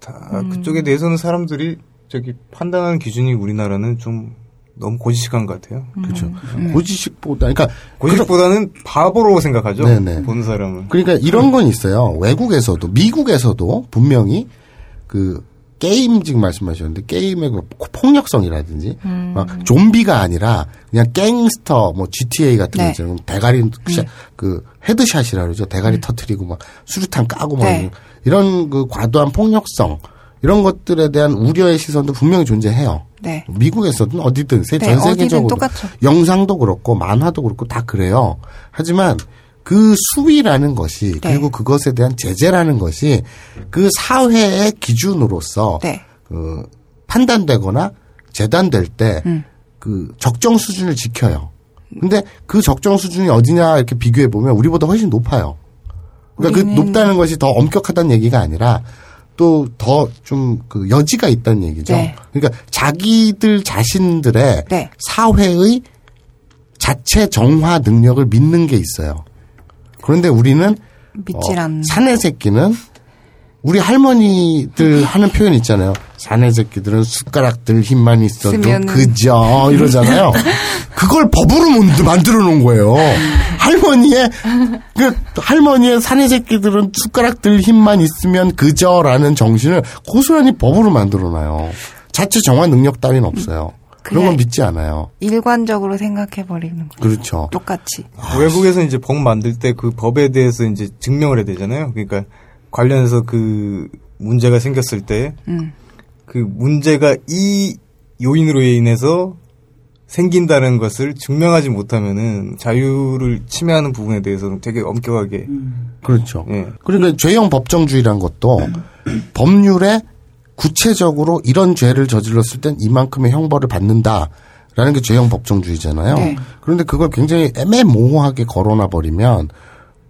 다 그쪽에 대해서는 사람들이 저기 판단하는 기준이 우리나라는 좀 너무 고지식한 것 같아요. 그렇죠. 고지식보다, 그러니까 고지식보다는 바보로 생각하죠. 네네. 보는 사람은. 그러니까 이런 건 있어요. 외국에서도 미국에서도 분명히 그 게임 지금 말씀하셨는데 게임의 그 폭력성이라든지 막 좀비가 아니라 그냥 갱스터 뭐 GTA 같은 거 네. 있잖아요. 대가리 샤- 그 헤드샷이라 그러죠. 대가리 터트리고 막 수류탄 까고 막 네. 이런 그 과도한 폭력성 이런 것들에 대한 우려의 시선도 분명히 존재해요. 네. 미국에서든 어디든 세- 네, 전 세계적으로 똑같죠. 영상도 그렇고 만화도 그렇고 다 그래요. 하지만 그 수위라는 것이 네. 그리고 그것에 대한 제재라는 것이 그 사회의 기준으로서 네. 그 판단되거나 재단될 때 음. 그 적정 수준을 지켜요. 근데 그 적정 수준이 어디냐 이렇게 비교해 보면 우리보다 훨씬 높아요. 그러니까 그 높다는 것이 더 엄격하다는 얘기가 아니라 또 더 좀 그 여지가 있다는 얘기죠. 네. 그러니까 자기들 자신들의 네. 사회의 자체 정화 능력을 믿는 게 있어요. 그런데 우리는 믿질 어, 않는. 사내 새끼는 우리 할머니들 하는 표현 있잖아요. 사내 새끼들은 숟가락들 힘만 있어도 쓰면은. 그저 이러잖아요. 그걸 법으로 만- 만들어 놓은 거예요. 할머니의 그 할머니의 사내 새끼들은 숟가락들 힘만 있으면 그저라는 정신을 고스란히 법으로 만들어 놔요. 자체 정화 능력 따위는 없어요. 그런 건 믿지 않아요. 일관적으로 생각해 버리는 거. 그렇죠. 똑같이. 외국에서 이제 법 만들 때 그 법에 대해서 이제 증명을 해야 되잖아요. 그러니까 관련해서 그 문제가 생겼을 때그 음. 문제가 이 요인으로 인해서 생긴다는 것을 증명하지 못하면은 자유를 침해하는 부분에 대해서는 되게 엄격하게 그렇죠. 예. 그러니까 죄형 법정주의란 것도 법률에 구체적으로 이런 죄를 저질렀을 땐 이만큼의 형벌을 받는다 라는 게 죄형 법정주의잖아요. 네. 그런데 그걸 굉장히 애매모호하게 걸어놔 버리면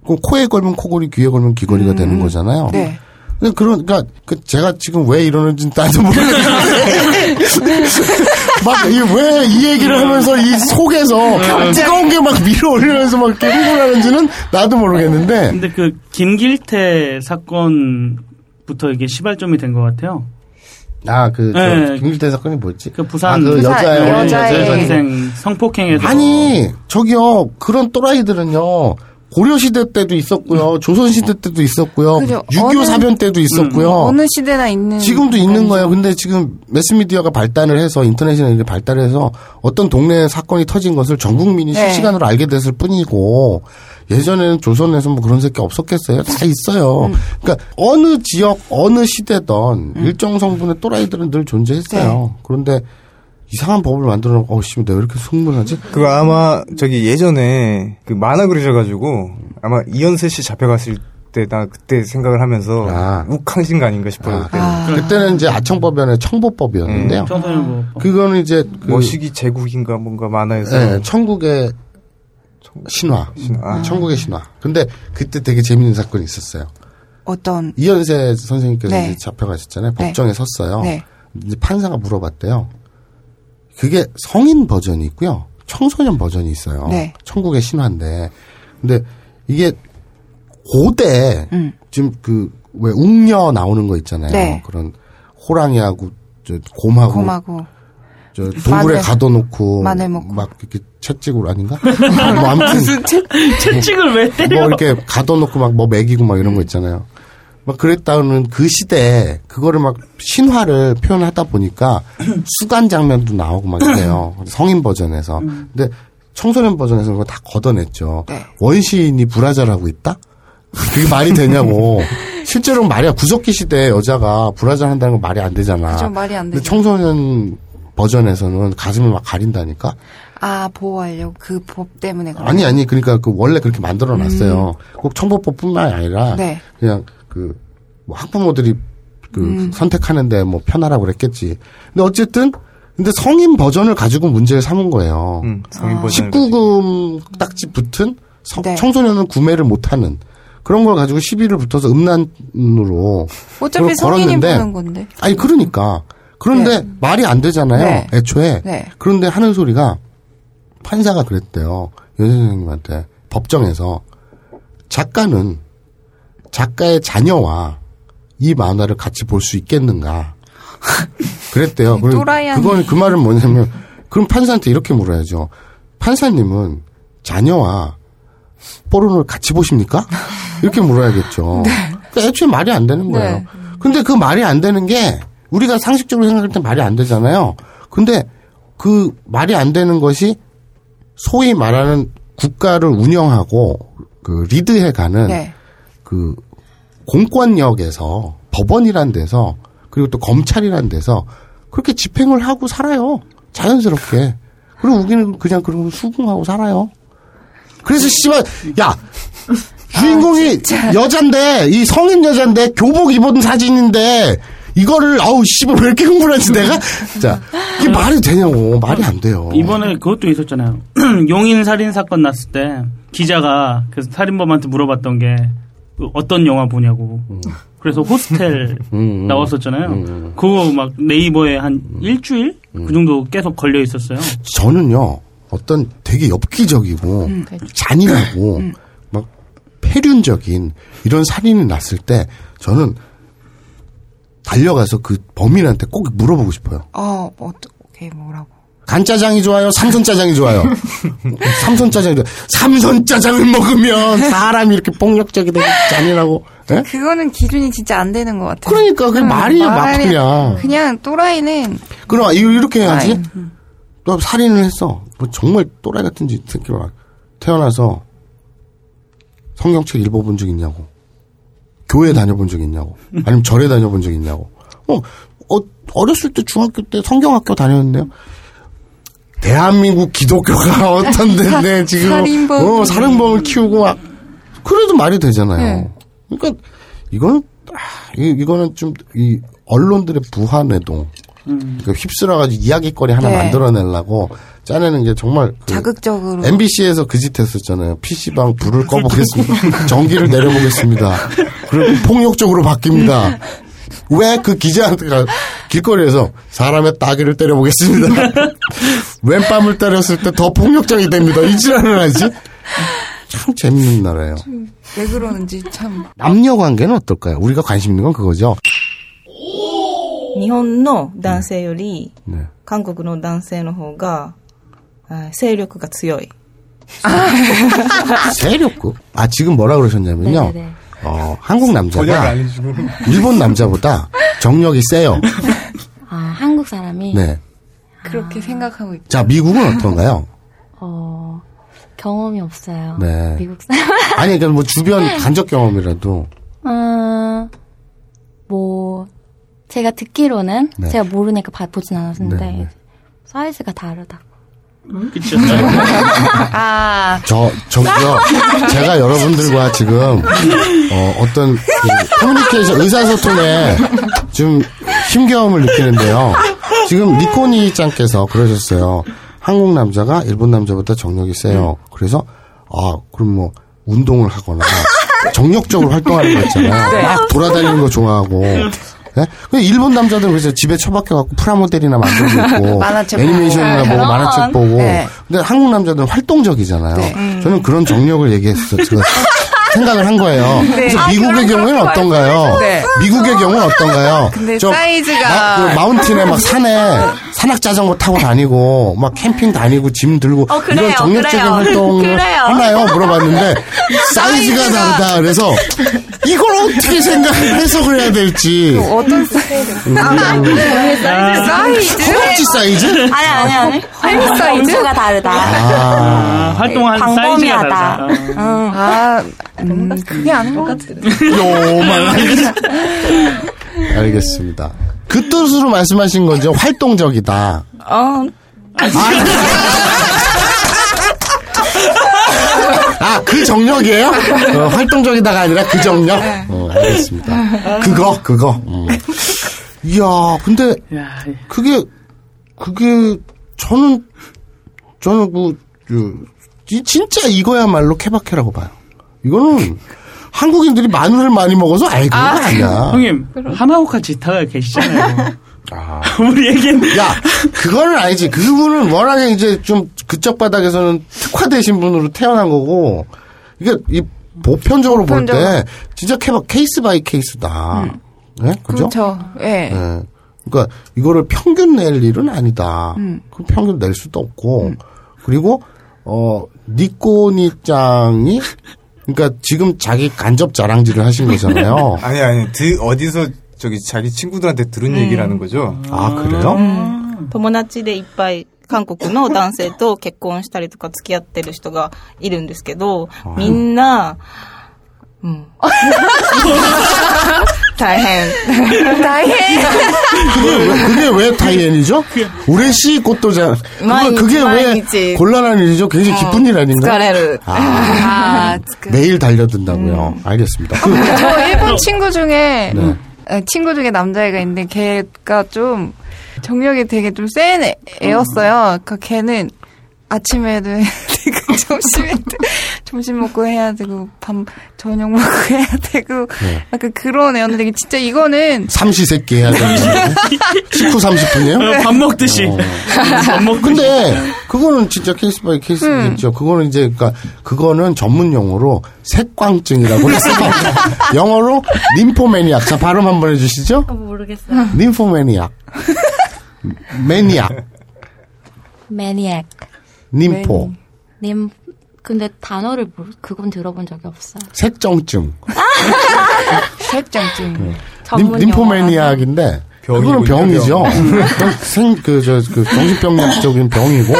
그 코에 걸면 코걸이, 귀에 걸면 귀걸이가 되는 거잖아요. 네. 근데 그러니까 그 제가 지금 왜 이러는지 나도 모르겠는데 막왜 이 얘기를 하면서 이 속에서 뜨거운 게 막 밀어 올리면서 막 이렇게 흥분하는지는 나도 모르겠는데 근데 그 김길태 사건부터 이게 시발점이 된 것 같아요. 아 그 네. 김길태 사건이 뭐였지? 그 부산 아, 그 부산 여자의 어린 여자의 여자 전생 성폭행에서 아니 저기요 그런 또라이들은요 고려 시대 때도 있었고요 조선 시대 때도 있었고요 그죠. 6.25 어느- 사변 때도 있었고요 어느 시대나 있는 지금도 있는 거예요. 근데 지금 매스미디어가 발달을 해서 인터넷이나 이게 발달 해서 어떤 동네에 사건이 터진 것을 전 국민이 네. 실시간으로 알게 됐을 뿐이고 예전에는 조선에서 뭐 그런 새끼 없었겠어요? 다 있어요. 음. 그러니까 어느 지역 어느 시대든 일정 성분의 또라이들은 늘 존재했어요. 네. 그런데 이상한 법을 만들어 놓고 어 씨 내가 왜 이렇게 흥분하지? 그거 아마 저기 예전에 그 만화 그리셔가지고 아마 이현세 씨 잡혀갔을 때 나 그때 생각을 하면서 아. 욱하신 거 아닌가 싶어요. 그때 아. 그때는 이제 아청법변의 청보법이었는데요. 청소년부 그거는 이제 그 머시기 제국인가 뭔가 만화에서 네, 천국의 신화. 신화. 천국의 신화. 근데 그때 되게 재밌는 사건이 있었어요. 어떤 이현세 선생님께서 네. 이제 잡혀가셨잖아요. 네. 법정에 섰어요. 네. 이제 판사가 물어봤대요. 그게 성인 버전이 있고요. 청소년 버전이 있어요. 네. 천국의 신화인데. 근데 이게 고대 음. 지금 그왜 웅녀 나오는 거 있잖아요. 네. 그런 호랑이하고 저 곰하고 곰하고 저 동굴에 마늘. 가둬놓고 마늘. 막 이렇게 채찍으로 아닌가? 뭐 아무튼 채찍을 왜 때려? 뭐 이렇게 가둬놓고 막 뭐 먹이고 막 이런 거 있잖아요. 막 그랬다는 그 시대에 그거를 막 신화를 표현하다 보니까 수간 장면도 나오고 막 이래요. 성인 버전에서. 근데 청소년 버전에서 그거 다 걷어냈죠. 네. 원시인이 불화자라고 있다? 그게 말이 되냐고. 실제로 말이야. 구석기 시대에 여자가 불화자 한다는 건 말이 안 되잖아. 그죠, 말이 안 근데. 청소년 버전에서는 가슴을 막 가린다니까? 아 보호하려고 그 법 때문에 그런 아니 아니 그러니까 그 원래 그렇게 만들어 놨어요. 꼭 청법법뿐만이 아니라 음. 네. 그냥 그 뭐 학부모들이 그 음. 선택하는데 뭐 편하라고 그랬겠지. 근데 어쨌든 근데 성인 버전을 가지고 문제를 삼은 거예요. 음, 성인 아. 버전 19금 딱지 붙은 성- 네. 청소년은 구매를 못하는 그런 걸 가지고 시비를 붙어서 음란으로 어차피 성인이 걸었는데 보는 건데 아니 그러니까 그런데 말이 안 되잖아요. 네. 애초에 네. 그런데 하는 소리가 판사가 그랬대요. 연 선생님한테 법정에서 작가는 작가의 자녀와 이 만화를 같이 볼 수 있겠는가? 그랬대요. 그럼. 그건 그 말은 뭐냐면 그럼 판사한테 이렇게 물어야죠. 판사님은 자녀와 포르노를 같이 보십니까? 이렇게 물어야겠죠. 그러니까 애초에 말이 안 되는 거예요. 네. 근데 그 말이 안 되는 게 우리가 상식적으로 생각할 때 말이 안 되잖아요. 근데 그 말이 안 되는 것이 소위 말하는 국가를 운영하고 그 리드해가는 네. 그 공권력에서 법원이란 데서 그리고 또 검찰이란 데서 그렇게 집행을 하고 살아요. 자연스럽게. 그리고 우리는 그냥 그런 걸 수긍하고 살아요. 그래서 씨발 야 주인공이 여잔데 이 성인 여잔데 교복 입은 사진인데 이거를 아우 씨발 왜 이렇게 흥분하지 내가 자 이게 말이 되냐고 말이 안 돼요. 이번에 그것도 있었잖아요. 용인 살인 사건 났을 때 기자가 그 살인범한테 물어봤던 게그 어떤 영화 보냐고. 그래서 호스텔 음, 나왔었잖아요. 그거 막 네이버에 한 일주일 그 정도 계속 걸려 있었어요. 저는요 어떤 되게 엽기적이고 음. 잔인하고 막 폐륜적인 이런 살인이 났을 때 저는 달려가서 그 범인한테 꼭 물어보고 싶어요. 어 어떻게 뭐라고 간짜장이 좋아요? 삼선짜장이 좋아요? 삼선짜장이 좋아요. 삼선짜장을 먹으면 사람이 이렇게 폭력적이고 잔인하고 예? 그거는 기준이 진짜 안 되는 것 같아요. 그러니까 그게 음, 말이야 말이- 마프냐. 그냥 또라이는 그럼 이거 이렇게 해야지. 너 살인을 했어. 뭐 정말 또라이 같은 짓 새끼가 태어나서 성경책 읽어본 적 있냐고. 교회 다녀본 적 있냐고. 아니면 절에 다녀본 적 있냐고. 어, 어 어렸을 때 중학교 때 성경학교 다녔는데요. 대한민국 기독교가 어떤 데인데 지금 살인범. 어, 살인범을 키우고 막 그래도 말이 되잖아요. 네. 그러니까 이거는 아, 이, 이거는 좀 이 언론들의 부한회동 그러니까 휩쓸어가지고 이야기거리 하나 네. 만들어내려고 짜내는 게 정말 그 자극적으로. MBC에서 그 짓 했었잖아요. PC방 불을 꺼보겠습니다. 전기를 내려보겠습니다. 그리고 폭력적으로 바뀝니다. 왜 그 기자한테 가- 길거리에서 사람의 따귀를 때려보겠습니다. 왼뺨을 때렸을 때 더 폭력적이 됩니다. 이 지랄을 하지? 참 재밌는 나라예요. 왜 그러는지 참. 남녀 관계는 어떨까요? 우리가 관심 있는 건 그거죠. 日本の男性より、 네. 韓国の男性の方が、あ勢力が強い。 세력급? 아, 지금 뭐라 그러셨냐면요. 네네네. 어, 한국 남자가. 일본 남자보다 정력이 세요. 아, 한국 사람이 네. 그렇게 생각하고 있 자, 미국은 어떤가요? 어, 경험이 없어요. 네. 미국 사람. 아니, 그러니까 뭐 주변 간접 경험이라도. 어, 뭐 제가 듣기로는 네. 제가 모르니까 봐- 보진 않았는데 네, 네. 사이즈가 다르다. 그쵸. 아, 저, 저기요. 제가 여러분들과 지금, 어, 어떤, 그 커뮤니케이션, 의사소통에 좀 힘겨움을 느끼는데요. 지금 리코니 짱께서 그러셨어요. 한국 남자가 일본 남자보다 정력이 세요. 그래서, 아, 그럼 뭐, 운동을 하거나, 정력적으로 활동하는 거 있잖아요. 막 돌아다니는 거 좋아하고. 네? 일본 남자들은 그래서 집에 처박혀갖고 프라모델이나 만들고 있고, 만화책 애니메이션이나 보고. 보고, 만화책 보고. 네. 근데 한국 남자들은 활동적이잖아요. 네. 저는 그런 정력을 얘기했어요. 생각을 한 거예요. 그래서 아, 미국의 경우에는 거 어떤가요? 네. 미국의 경우는 어떤가요? 근데 저 사이즈가- 마, 그 mountain에 막 산에 산악 자전거 타고 다니고 막 캠핑 다니고 짐 들고 어, 그래요, 이런 정력적인 그래요. 활동을 그래요. 하나요? 물어봤는데 사이즈가 다르다. 그래서 이걸 어떻게 생각을 해석을 해야 될지 어떤 사이즈? 아, 사이즈? 허벅지 사이즈? 아니 아니 아니. 사이즈? 사이즈가 다르다. 아, 활동하는 사이즈가. 다르다. 음, 그게 아닌 것 같아. 요만 알겠습니다. 그 뜻으로 말씀하신 거죠. 활동적이다. 어, 아, 그 정력이에요? 어, 활동적이다가 아니라 그 정력? 어, 알겠습니다. 그거, 그거. 음. 이야, 근데, 야, 그게, 그게, 저는, 저는 그, 그, 이- 진짜 이거야말로 케바케라고 봐요. 이거는, 한국인들이 마늘을 많이 먹어서 아이, 그런 거 아니야. 형님 하나오카 지타가 계시잖아요. 아. 우리 얘기는 야, 그거는 아니지. 그분은 워낙에 이제 좀 그쪽 바닥에서는 특화되신 분으로 태어난 거고, 이게 이 보편적으로 볼때 보편적으로. 진짜 케바 case by case다. 네? 그죠? 그렇죠. 예. 예. 그러니까 이거를 평균 낼 일은 아니다. 음. 그 평균 낼 수도 없고 그리고 어 니꼬니짱이 그러니까 지금 자기 간접 자랑질을 하신 거잖아요. 아니 아니 드, 어디서 저기 자기 친구들한테 들은 음. 얘기라는 거죠. 아 그래요? 友達でいっぱい韓国の男性と結婚したりとか付き合ってる人がいるんですけど、みんな、うん。 다행. 다행. 그게 왜, 그게 왜 다이앤이죠? 우레시 꽃도장. 그거, 그게 왜 곤란한 일이죠? 굉장히 어, 기쁜 일 아닌가? 아, 아, 아, 매일 달려든다고요. 음. 알겠습니다. 어, 저 일본 어. 친구 중에 네. 친구 중에 남자애가 있는데 걔가 좀 정력이 되게 좀 센 애였어요. 그 걔는 아침에도 점심에도 점심 먹고 해야 되고 밤 저녁 먹고 해야 되고 네. 약간 그런 애였는데 진짜 이거는 삼시세끼 해야 되는 식후 30분이에요? 어, 밥 먹듯이 밥 먹고 근데 그거는 진짜 case by case겠죠. 그거는 이제 그러니까 그거는 전문 용어로 색광증이라고 해서 영어로 nymphomaniac. 자 발음 한번 해주시죠. 모르겠어요. nymphomaniac. maniac. 매니악. 림포. 님 근데 단어를 모르, 그건 들어본 적이 없어요. 색정증. 색장증. 림, 전문 림포매니악인데 그거는 병이죠. 병. 생그저그 정신병약적인 병이고.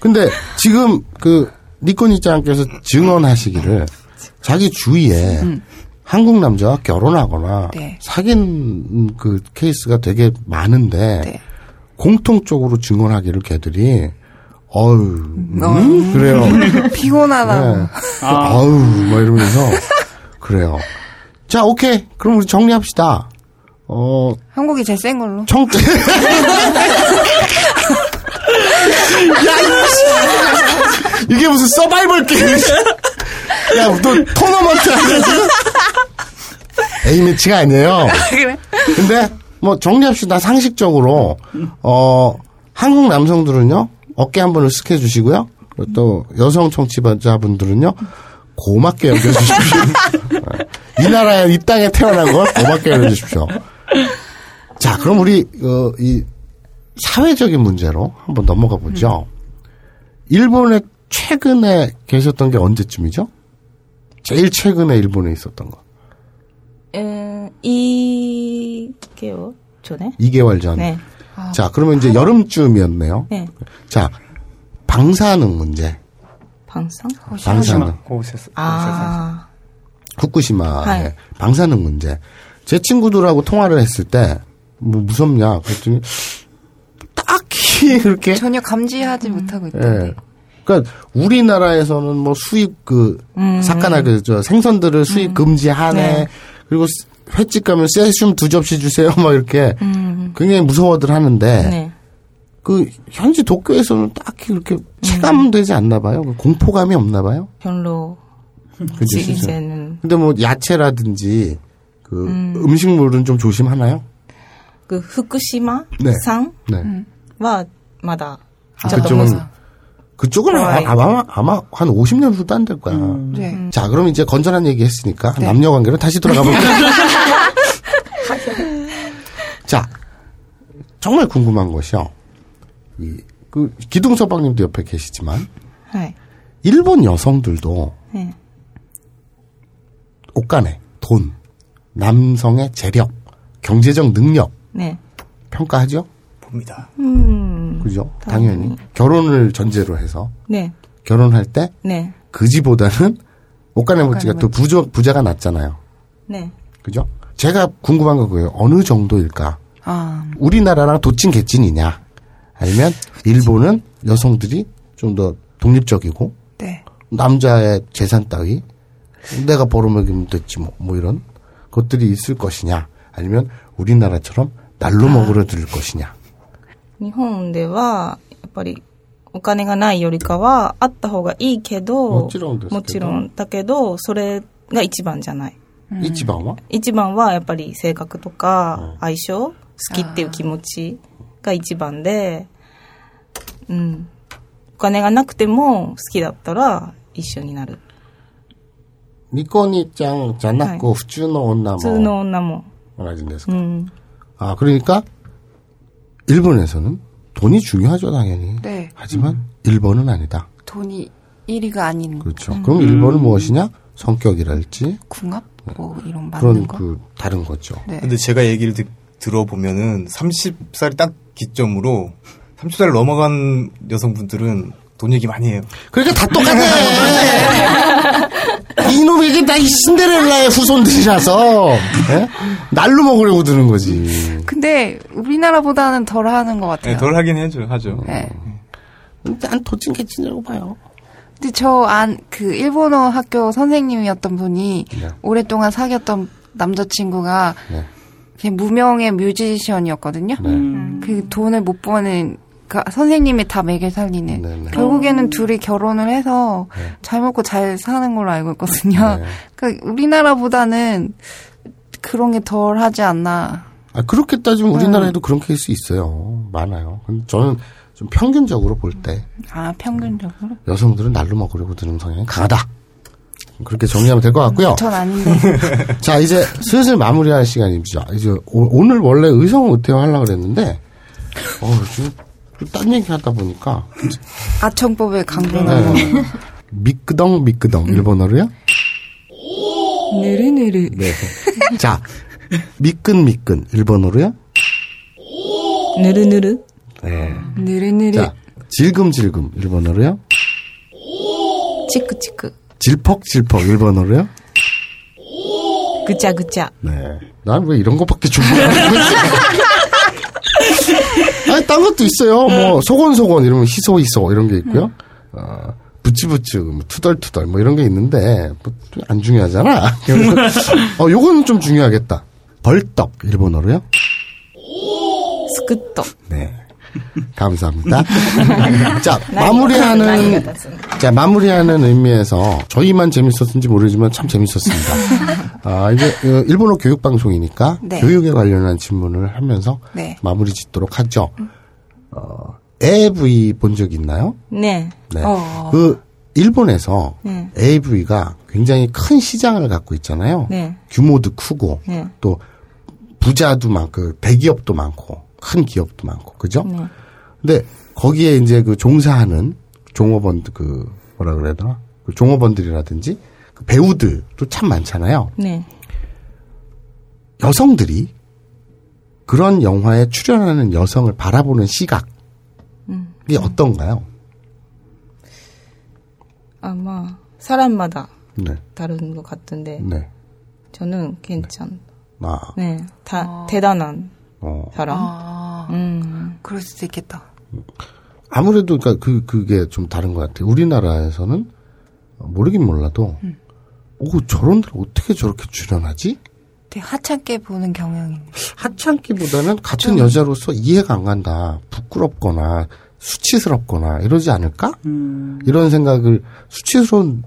근데 지금 그 니코니짱께서 증언하시기를 자기 주위에 한국 남자와 결혼하거나 네. 사귄 그 케이스가 되게 많은데 네. 공통적으로 증언하기를 걔들이 어유 음? 그래요. 피곤하다. 네. 아우 막 이러면서 그래요. 자 오케이 그럼 우리 정리합시다. 어 한국이 제일 센 걸로. 청 이게 무슨 서바이벌 게임? 야, 너 토너먼트 하냐 지금? A 매치가 아니에요. 그래? 근데 뭐 정리합시다. 상식적으로 어 한국 남성들은요 어깨 한번 으쓱해 주시고요. 또 여성 청취자분들은요. 고맙게 여겨주십시오. 이 나라에 이 땅에 태어난 걸 고맙게 여겨주십시오. 자, 그럼 우리 어, 이 사회적인 문제로 한번 넘어가 보죠. 일본에 최근에 계셨던 게 언제쯤이죠? 제일 최근에 일본에 있었던 거. 음, 2개월 전에? 2개월 전. 네. 자, 그러면 이제 여름쯤이었네요. 네. 자, 방사능 문제. 방상 방사능. 호세스. 아 후쿠시마의 네. 방사능 문제. 제 친구들하고 통화를 했을 때, 뭐 무섭냐? 그랬더니, 딱히 그렇게. 전혀 감지하지 못하고 있다. 예. 그러니까 우리나라에서는 뭐 수입 그 음. 사카나 그저 생선들을 수입 금지하네. 네. 그리고 횟집 가면 세슘 두 접시 주세요. 막 이렇게 음. 굉장히 무서워들 하는데 네. 그 현지 도쿄에서는 딱히 그렇게 체감되지 음. 않나 봐요. 공포감이 없나 봐요. 별로. 그죠, 이제는. 근데 뭐 야채라든지 그 음. 식물은좀 조심하나요? 그 후쿠시마 네. 상와 네. 음. 마다 아, 그쪽은 그쪽은 아, 아마 아마 한 50년 후도 안 될 거야. 음. 네. 자, 그럼 이제 건전한 얘기 했으니까 네. 남녀 관계로 다시 돌아가 볼까요? 자, 정말 궁금한 것이요. 이, 그 기둥서방님도 옆에 계시지만 네. 일본 여성들도 네. 옷간에 돈, 남성의 재력, 경제적 능력 네. 평가하죠. 봅니다. 음. 그죠? 당연히. 당연히. 결혼을 전제로 해서. 네. 결혼할 때. 네. 그지보다는 옷간의 멋지가 또 부자, 부자가 낫잖아요. 네. 그죠? 제가 궁금한 거 그거예요. 어느 정도일까? 아. 우리나라랑 도친 개친이냐? 아니면 일본은 여성들이 좀 더 독립적이고 네. 남자의 재산 따위 내가 벌어먹으면 됐지 뭐, 뭐 이런 것들이 있을 것이냐 아니면 우리나라처럼 날로 먹으러 들을 것이냐 日本では、やっぱり、お金がないよりかは、あった方がいいけど、もちろんですけどもちろんだけど、それが一番じゃない。 이치방와? 一番はやっぱり性格とか、相性、好きっていう気持ちが一番で、うん。お金がなくても好きだったら一緒になる。 니코니짱 자나코 후추노 온나 普通の女も。 말하진데서 うん。 아 그러니까 일본에서는 돈이 중요하죠 당연히. 네. 하지만 일본은 아니다. 돈이 1위가 아닌 그렇죠. 그럼 일본은 무엇이냐? 성격이랄지 궁합? 뭐 이런 맞는 그런 거? 그 다른 거죠. 네. 근데 제가 얘기를 듣- 들어보면은 30살이 딱 기점으로 30살 넘어간 여성분들은 돈 얘기 많이 해요. 그러니까 다 똑같네. 이놈이 이게 다 이 신데렐라의 후손들이라서 예? 날로 먹으려고 드는 거지. 근데 우리나라보다는 덜 하는 것 같아요. 네, 덜 하긴 해죠, 하죠. 네. 난 도찐 개찐이라고 봐요. 근데 저 안 그 일본어 학교 선생님이었던 분이 네. 오랫동안 사귀었던 남자친구가 네. 그냥 무명의 뮤지션이었거든요. 네. 그 돈을 못 버는 그 선생님이 다 매개 살리는. 네, 네. 결국에는 둘이 결혼을 해서 잘 먹고 잘 사는 걸로 알고 있거든요. 네. 그러니까 우리나라보다는 그런 게 덜 하지 않나. 아, 그렇게 따지면 우리나라에도 그런 케이스 있어요. 많아요. 근데 저는 좀 평균적으로 볼 때 아 평균적으로? 여성들은 날로 먹으려고 드는 성향이 강하다. 그렇게 정리하면 될 것 같고요. 전 아닌데. 자, 이제 슬슬 마무리할 시간이죠. 이제 오, 늘 원래 의성 의태어 하려고 그랬는데, 어, 지금 그 딴 얘기 하다 보니까. 아청법의 강변호. 네. 미끄덩, 미끄덩. 일본어로요? 느르느르. 네. 자, 미끈, 미끈. 일본어로요? 느르느르. 네. 느르느르. 자, 질금질금. 일본어로요? 치크치크. 질퍽질퍽. 일본어로요? 그짜그짜. 네. 난 왜 이런 것밖에 준비하는 거지? 딴 것도 있어요. 네. 뭐 소곤소곤 이러면 희소희소 이런 게 있고요. 음. 어, 부찌부찌, 뭐 투덜투덜 뭐 이런 게 있는데 뭐 안 중요하잖아. 어, 요건 좀 중요하겠다. 벌떡 일본어로요. 스쿠떡. 네. 감사합니다. 자, 마무리하는, 자, 마무리하는 의미에서 저희만 재밌었는지 모르지만 참 재밌었습니다. 아, 이제, 어, 일본어 교육방송이니까 네. 교육에 관련한 질문을 하면서 네. 마무리 짓도록 하죠. 음. 어, AV 본 적 있나요? 네. 네. 어. 그, 일본에서 네. AV가 굉장히 큰 시장을 갖고 있잖아요. 네. 규모도 크고, 네. 또 부자도 많고, 대기업도 많고, 큰 기업도 많고, 그죠? 네. 근데 거기에 이제 그 종사하는 종업원 그 뭐라 그래야 되나? 그 종업원들이라든지 그 배우들도 참 많잖아요. 네. 여성들이 그런 영화에 출연하는 여성을 바라보는 시각이 음. 어떤가요? 아, 마, 사람마다 네. 다른 것 같은데, 네. 저는 괜찮. 아, 네. 다, 대단한 어. 사람. 아, 음. 그럴 수도 있겠다. 아무래도 그러니까 그 그게 좀 다른 것 같아요. 우리나라에서는 모르긴 몰라도 오 저런들 어떻게 저렇게 출연하지? 되게 하찮게 보는 경향이. 하찮기보다는 같은 여자로서 이해가 안 간다. 부끄럽거나 수치스럽거나 이러지 않을까? 이런 생각을 수치스러운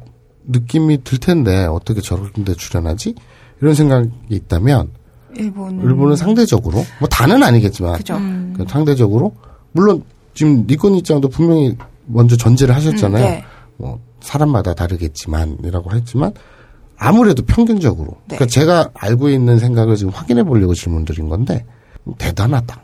느낌이 들 텐데 어떻게 저런 데 출연하지? 이런 생각이 있다면 일본은. 일본은 상대적으로 뭐 다는 아니겠지만 그죠. 그 상대적으로 물론 지금 니콘 입장도 분명히 먼저 전제를 하셨잖아요. 음, 네. 뭐 사람마다 다르겠지만이라고 했지만 아무래도 평균적으로 네. 그러니까 제가 알고 있는 생각을 지금 확인해 보려고 질문드린 건데 대단하다.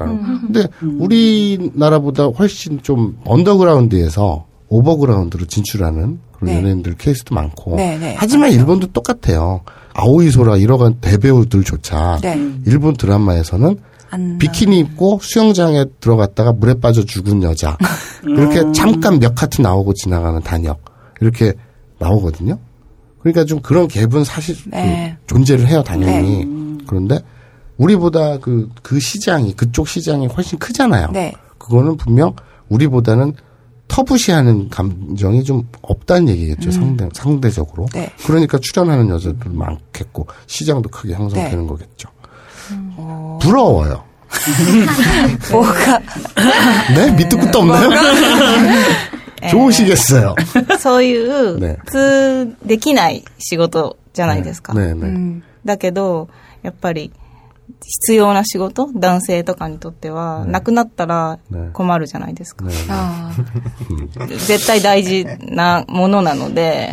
음. 근데 우리나라보다 훨씬 좀 언더그라운드에서 overground로 진출하는 그런 네. 연예인들 케이스도 많고 네, 네. 하지만 일본도 똑같아요. 아오이소라 이러한 대배우들조차 네. 일본 드라마에서는 안 비키니 입고 수영장에 들어갔다가 물에 빠져 죽은 여자 이렇게 잠깐 몇 커트 나오고 지나가는 단역 이렇게 나오거든요. 그러니까 좀 그런 갭은 사실 그 네. 존재를 해요 당연히 그런데 우리보다 그 그 시장이 그쪽 시장이 훨씬 크잖아요. 네. 그거는 분명 우리보다는 터부시하는 감정이 좀 없다는 얘기겠죠 상대 상대적으로. 네. 그러니까 출연하는 여자들 많겠고 시장도 크게 형성되는 네. 거겠죠. 부러워요. 뭐가 네? 밑도 끝도 없나요? 調子ですよ、えー、そういう普通できない仕事じゃないですか、ねね。ねうん、だけどやっぱり必要な仕事男性とかにとっては、なくなったら困るじゃないですか、絶対大事なものなので、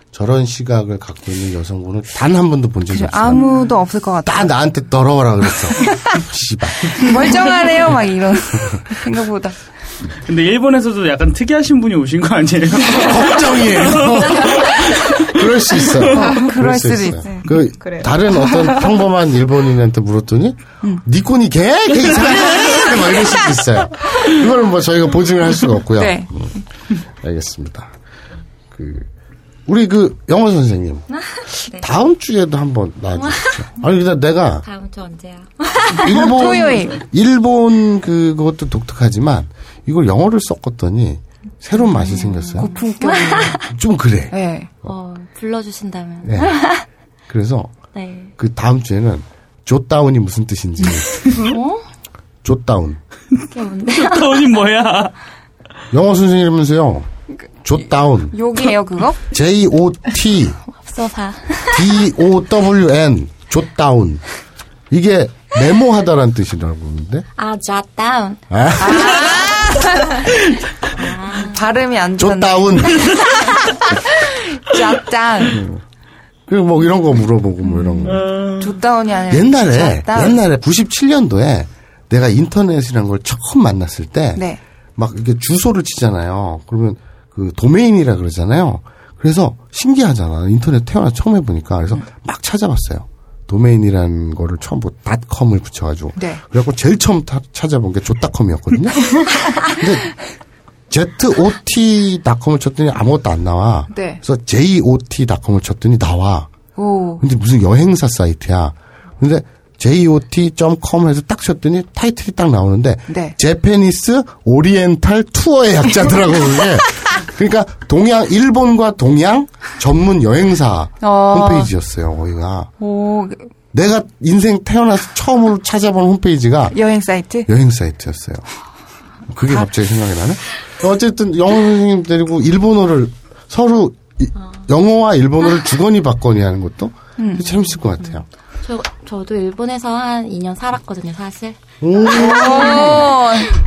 저런 시각을 갖고 있는 여성분을 단 한 번도 본 적이. 없어요. 아무도 없을 것 같아요. 다 나한테 더러워라 그랬어. 씨발. 멀쩡하네요, 막 이런 생각보다. 근데 일본에서도 약간 특이하신 분이 오신 거 아니에요? 걱정이에요. 그럴 수 있어요. 그럴 수 수도 있어요. 있어요. 그 그래요. 다른 어떤 평범한 일본인한테 물었더니 니콘이 개, 개 이상해. 막 이럴 수도 있어요. 이거는 뭐 저희가 보증을 할 수가 없고요. 네. 음, 알겠습니다. 그 우리 그 영어 선생님 다음 주에도 한번 나와주십시오. 아니 근데 내가 다음 주 언제야? 일본 토요일. 일본 그 그것도 독특하지만 이걸 영어를 섞었더니 새로운 맛이 생겼어요. 고품격. 좀 그래. 네. 어, 불러주신다면. 네. 그래서 네. 그 다음 주에는 좆다운이 무슨 뜻인지 어? 좆다운? 돈이 뭐야? 영어 선생님이면서요 좆다운 욕이에요, 그거? J O T 없어사. D O W N 좆다운 이게 메모하다라는 뜻이라고 그러는데 아, jot down. 아, 발음이 안 좋네. 좆다운 짭짱. 그리고 뭐 이런 거 물어보고 뭐 이런 거 좆다운이 아니라. 옛날에 짭다운. 옛날에 97년도에 내가 인터넷이라는 걸 처음 만났을 때 네. 막 이렇게 주소를 치잖아요. 그러면 그 도메인이라 그러잖아요. 그래서 신기하잖아. 인터넷 태어나 처음 해보니까. 그래서 막 찾아봤어요. 도메인이라는 거를 처음 보, 닷컴을 붙여가지고. 네. 그래갖고 제일 처음 타- 찾아본 게 조닷컴이었거든요. 근데 ZOT.com을 쳤더니 아무것도 안 나와. 네. 그래서 JOT.com을 쳤더니 나와. 오. 근데 무슨 여행사 사이트야. 근데 JOT.com 해서 딱 쳤더니 타이틀이 딱 나오는데 네. Japanese Oriental Tour의 약자더라고 그게. 그러니까 동양 일본과 동양 전문 여행사 어. 홈페이지였어요. 거기가. 오. 내가 인생 태어나서 처음으로 찾아본 홈페이지가 여행 사이트? 여행 사이트였어요. 그게 갑자기 생각이 나네. 어쨌든 영어 선생님 데리고 일본어를 서로 이- 영어와 일본어를 주거니 받거니 하는 것도 음. 재밌을 것 같아요. 저, 저도 일본에서 한 2년 살았거든요, 사실. 오.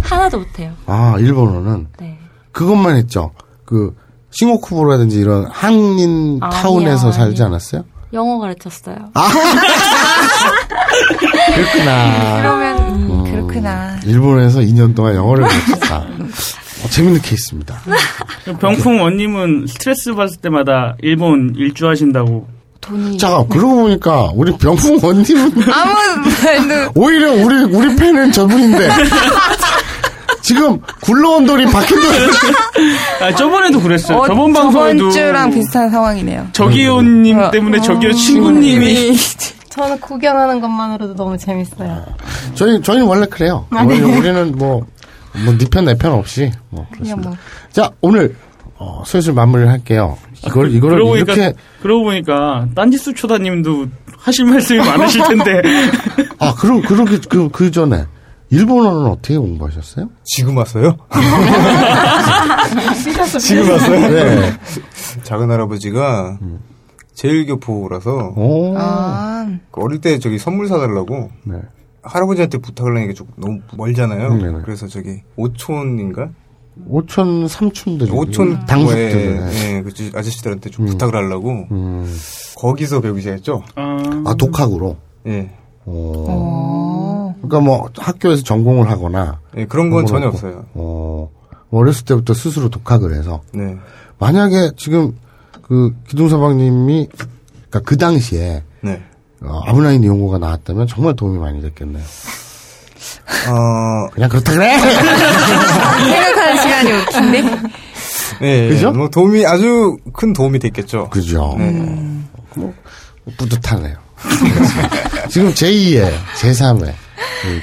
하나도 못해요. 아 일본어는 네. 그것만 했죠. 그 싱오쿠보라든지 이런 한인 아니요, 타운에서 살지 아니요. 않았어요? 영어 가르쳤어요. 그렇구나. 그러면 음, 그렇구나. 일본에서 2년 동안 영어를 가르쳤다. 어, 재밌는 케이스입니다. 병풍 원님은 스트레스 받을 때마다 일본 일주 하신다고. 돈이. 자, 그러고 보니까 우리 병풍 원님은 아무. 오히려 우리 우리 팬은 저분인데 지금 굴러온 돌이 박힌 돌. 아, 저번에도 그랬어요. 어, 저번 방송에도. 저번 주랑 비슷한 상황이네요. 저기요님 어. 때문에 저기요 어, 친구님이. 저는 구경하는 것만으로도 너무 재밌어요. 저희 저희는 원래 그래요. 아, 네. 우리, 우리는 뭐뭐니편내 편 없이 뭐 그냥 그렇습니다. 뭐. 자 오늘 어, 슬슬 마무리를 할게요. 이걸 이거를 그러고 보니까, 이렇게 그러고 보니까, 딴지수 초다님도 하실 말씀이 많으실 텐데. 아 그럼 그렇게 그, 그 전에 일본어는 어떻게 공부하셨어요? 지금 왔어요? 지금 왔어요? 네. 작은 할아버지가 제일교포라서 오. 아. 그 어릴 때 저기 선물 사달라고 네. 할아버지한테 부탁을 하니까 좀 너무 멀잖아요. 음, 네네. 그래서 저기 오촌인가? 오촌 삼촌들 오촌 당숙들 예, 네. 예, 그 아저씨들한테 좀 부탁을 하려고 음. 거기서 배우기 시작했죠. 아 독학으로. 예. 오. 그러니까 뭐 학교에서 전공을 하거나 예, 그런 건 전혀 거 없어요. 어, 어렸을 때부터 스스로 독학을 해서. 네. 만약에 지금 그 기둥서방님이 그러니까 그 당시에 네. 어, 아브라인 이용고가 나왔다면 정말 도움이 많이 됐겠네요. 어, 그냥 그렇다 그래. 생각하는 시간이 없긴데. 예, 그죠? 뭐 도움이 아주 큰 도움이 됐겠죠. 그죠. 네. 뭐 뿌듯하네요. 지금 제2의 제3의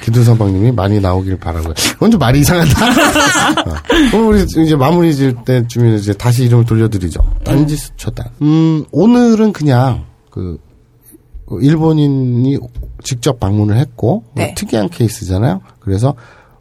기둥서방님이 많이 나오길 바라고요. 좀 말이 이상하다. 어. 우리 이제 마무리 질 때쯤에 이제 다시 이름을 돌려드리죠. 딴지 수초단. 음, 오늘은 그냥 그그 일본인이 직접 방문을 했고 네. 특이한 케이스잖아요. 그래서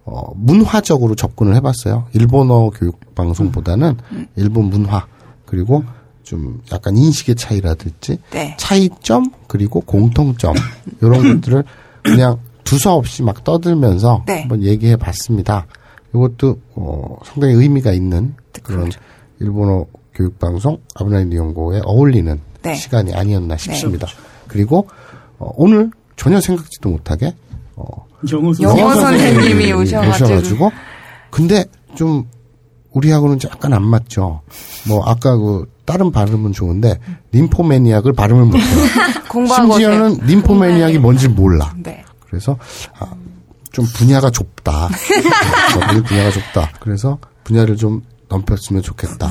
어, 문화적으로 접근을 해봤어요. 일본어 교육 방송보다는 일본 문화 그리고 좀 약간 인식의 차이라든지 네. 차이점 그리고 공통점 이런 것들을 그냥 두서없이 막 떠들면서 네. 한번 얘기해 봤습니다. 이것도 어, 상당히 의미가 있는 그런 일본어 교육 방송 아브라인 연구에 어울리는 네. 시간이 아니었나 싶습니다. 그리고 어, 오늘 전혀 생각지도 못하게 어, 영어 영어 선생님이. 오셔가지고 근데 좀 우리하고는 약간 안 맞죠. 뭐 아까 그 다른 발음은 좋은데 림포매니악을 발음을 못해요. 공부하고 심지어는. 림포매니악이 뭔지 몰라. 네. 그래서 아, 좀 분야가 좁다. 저분이 분야가 좁다. 그래서 분야를 좀 넘겼으면 좋겠다.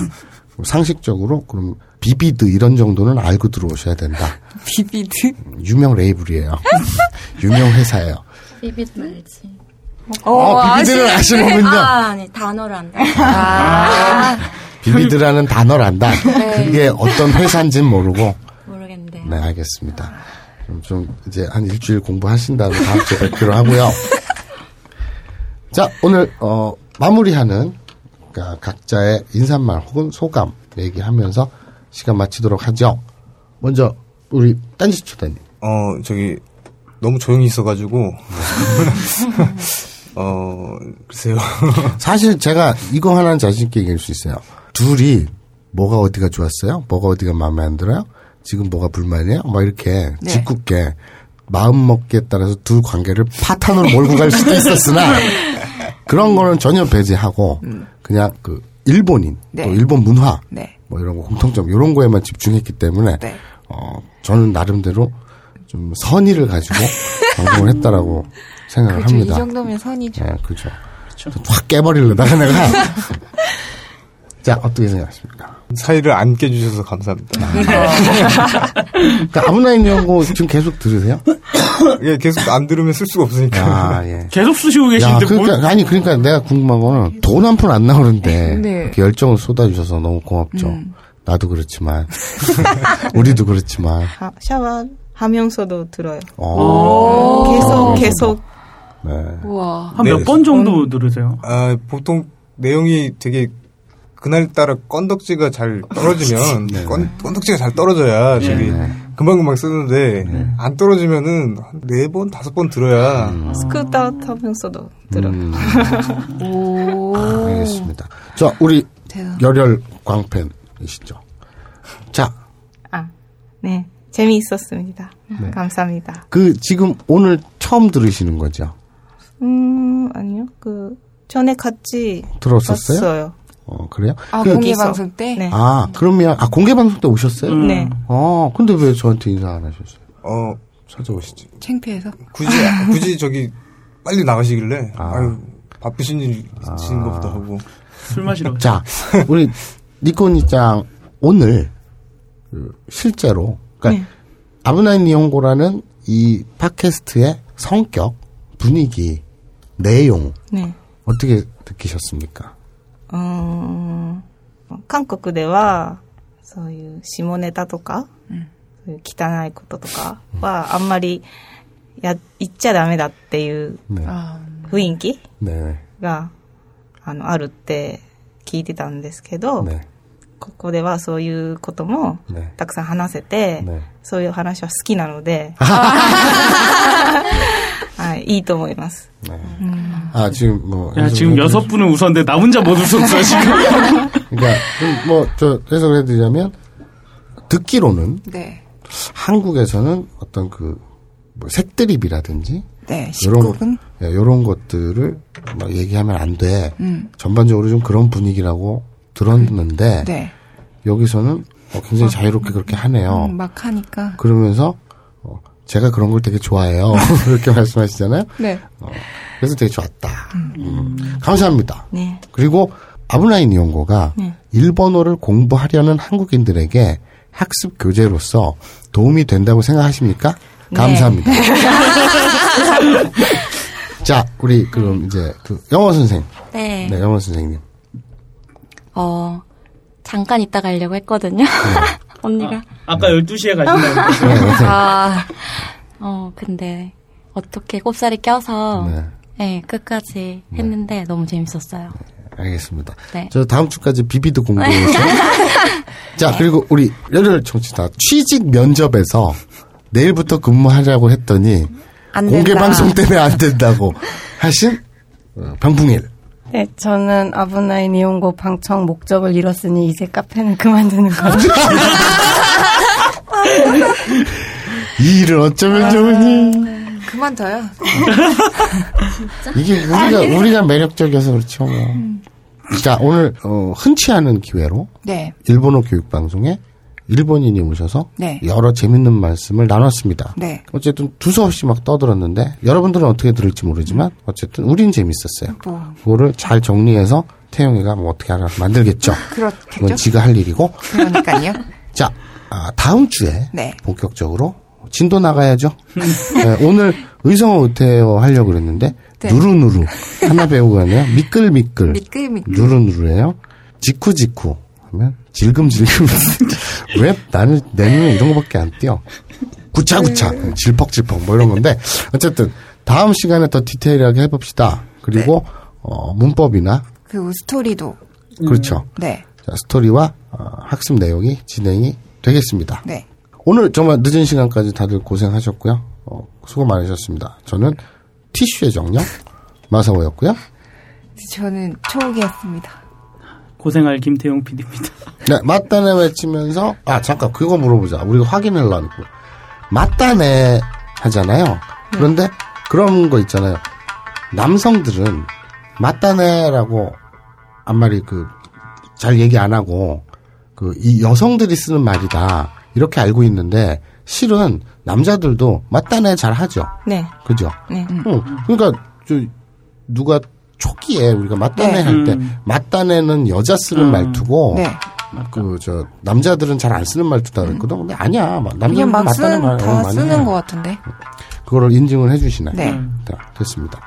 상식적으로 그럼 Vivid 이런 정도는 알고 들어오셔야 된다. Vivid. 유명 레이블이에요. 유명 회사예요. Vivid 알지. 어, Vivid를 아시는군요. 아, 아니, 단어를 안다. 아. vivid라는 단어를 안다. 네. 그게 어떤 회사인지는 모르고. 모르겠는데. 네, 알겠습니다. 그럼 좀 이제 한 일주일 공부하신 다음에 다음 주에 뵙기로 하고요. 자, 오늘 어, 마무리하는 그러니까 각자의 인사말 혹은 소감 얘기하면서 시간 마치도록 하죠. 먼저 우리 딴지 초대님. 어, 저기, 너무 조용히 있어가지고, 어, 글쎄요. 사실 제가 이거 하나는 자신있게 얘기할 수 있어요. 둘이 뭐가 어디가 좋았어요? 뭐가 어디가 마음에 안 들어요? 지금 뭐가 불만이에요? 막 이렇게 네. 짓궂게 마음 먹기에 따라서 두 관계를 파탄으로 몰고 갈 수도 있었으나 그런 거는 전혀 배제하고 그냥 그 일본인 네. 또 일본 문화 네. 뭐 이런 거 공통점 이런 거에만 집중했기 때문에 어 저는 나름대로 좀 선의를 가지고 방송을 했다라고 생각을 그렇죠. 이 합니다. 정도면 선이죠. 네, 그렇죠. 확 깨버리려다가 내가 자 어떻게 생각하십니까? 사이를 안 깨주셔서 감사합니다. 그러니까 아브나인 연구 지금 계속 들으세요? 예, 계속 안 들으면 쓸 수가 없으니까. 아, 예. 계속 쓰시고 야, 계신데 그러니까, 뭘- 아니, 그러니까 내가 궁금한 거는 돈 한 푼 안 나오는데 네. 이렇게 열정을 쏟아주셔서 너무 고맙죠. 음. 나도 그렇지만, 우리도 그렇지만. 하- 샤워 하면서도 들어요. 오. 계속 계속 네. 우와. 한 몇 번 정도 들으세요? 아, 보통 내용이 되게 그날따라 건덕지가 잘 떨어지면 네. 건, 건덕지가 잘 떨어져야 저기 금방금방 쓰는데 네. 안 떨어지면은 한네번 다섯 번 들어야 음. 스쿠터 타면서도 들어요. 오. 알겠습니다. 자, 우리 대단. 열혈 광팬이시죠. 자, 아, 네. 재미있었습니다. 네. 감사합니다. 그 지금 오늘 처음 들으시는 거죠? 음, 아니요. 그 전에 같이 들었었어요? 어, 그래요? 아, 그- 공개 방송 때? 네. 아, 그러면, 아, 공개 방송 때 오셨어요? 네. 어, 근데 왜 저한테 인사 안 하셨어요? 어 찾아오시지. 창피해서? 굳이 굳이 저기 빨리 나가시길래 아. 유 바쁘신 일 있으신 것보다 하고 술 마시러. 자, 우리 니코니짱 오늘 그 실제로 그러니까 네. 아브나인 니온고라는 이 팟캐스트의 성격, 분위기, 내용 네. 어떻게 느끼셨습니까? うん。韓国では、そういう下ネタとか、うん、そういう汚いこととかは、あんまりや、言っちゃダメだっていう雰囲気が、あの、あるって聞いてたんですけど、ね、ここではそういうこともたくさん話せて、ね、そういう話は好きなので。はい、いいと思います。 아, 지금 뭐 야, 해석을 지금 해드리- 여섯 분은 웃었는데 나 혼자 못 웃었어, 지금. 그러니까 좀 뭐저 해석을 해드리자면 듣기로는 네. 한국에서는 어떤 그 뭐 색드립이라든지 네, 요런 19금? 예, 요런 것들을 막 얘기하면 안 돼. 음. 전반적으로 좀 그런 분위기라고 들었는데 네. 여기서는 어, 굉장히 자유롭게 그렇게 하네요. 음, 막 하니까. 그러면서 어, 제가 그런 걸 되게 좋아해요. 그렇게 말씀하시잖아요. 네. 어, 그래서 되게 좋았다. 음, 감사합니다. 네. 그리고 아브나인 이용고가 네. 일본어를 공부하려는 한국인들에게 학습 교재로서 도움이 된다고 생각하십니까? 네. 감사합니다. 자, 우리 그럼 이제 그 영어 선생. 네. 네, 영어 선생님. 어, 잠깐 이따 가려고 했거든요. 언니가. 아 까 12시에 가신다고. 네, 아, 어, 근데 어떻게 꼽살이 껴서 네. 네, 끝까지 했는데 너무 재밌었어요. 알겠습니다. 네. 저 다음 주까지 비비드 공부해서. 자, 그리고 우리 열혈 청취자 취직 면접에서 내일부터 근무하자고 했더니 안 공개. 방송 때문에 안 된다고 하신 어, 병풍일. 네, 저는 아브나인 이용고 방청 목적을 잃었으니 이제 카페는 그만두는 거죠. 이 일을 어쩌면 좋으니. 그만둬요. 이게 우리가 우리가 매력적이어서 그렇죠. 뭐. 자 오늘 어, 흔치 않은 기회로 네. 일본어 교육 방송에 일본인이 오셔서 네. 여러 재밌는 말씀을 나눴습니다. 네. 어쨌든 두서없이 막 떠들었는데 여러분들은 어떻게 들을지 모르지만 어쨌든 우린 재밌었어요. 뭐. 그거를 잘 정리해서 태영이가 뭐 어떻게 하나 만들겠죠. 그건 그렇겠죠? 지가 할 일이고. 그러니까요. 자 아, 다음 주에 네. 본격적으로 진도 나가야죠. 네, 오늘 의성어 의태어 하려고 그랬는데 네. 누루누루 하나 배우고 가네요. 미끌미끌 미끌미끌. 누루누루예요. 지쿠지쿠 하면 질금질금 왜 나는 내 눈에 이런 거밖에 안 띄어. 구차구차 질퍽질퍽 뭐 이런 건데 어쨌든 다음 시간에 더 디테일하게 해봅시다. 그리고 어, 문법이나 그리고 스토리도. 그렇죠. 네. 자, 스토리와 어, 학습 내용이 진행이 되겠습니다. 네. 오늘 정말 늦은 시간까지 다들 고생하셨고요. 어, 수고 많으셨습니다. 저는 티슈의 정령 마사오였고요. 저는 초옥이었습니다. 고생할 김태용 PD입니다. 네, 맞다네 외치면서 아 잠깐 그거 물어보자. 우리가 확인을 나누고 맞다네 하잖아요. 그런데 그런 거 있잖아요. 남성들은 맞다네라고 앞말이 그 잘 얘기 안 하고 그 이 여성들이 쓰는 말이다 이렇게 알고 있는데 실은 남자들도 맞다네 잘 하죠. 네. 그죠? 네. 어, 그러니까 저 누가 초기에 우리가 맞다네 네. 할때 음. 맞다네는 여자 쓰는 음. 말투고 네. 그저 남자들은 잘 안 쓰는 말투다 그랬거든. 근데 아니야. 남자는 막 쓰는, 말 다 많이 쓰는 해. 것 같은데. 그거를 인증을 해주시네. 네. 음. 자, 됐습니다.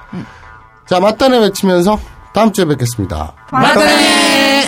자, 맞다네 외치면서 다음 주에 뵙겠습니다. 맞다네!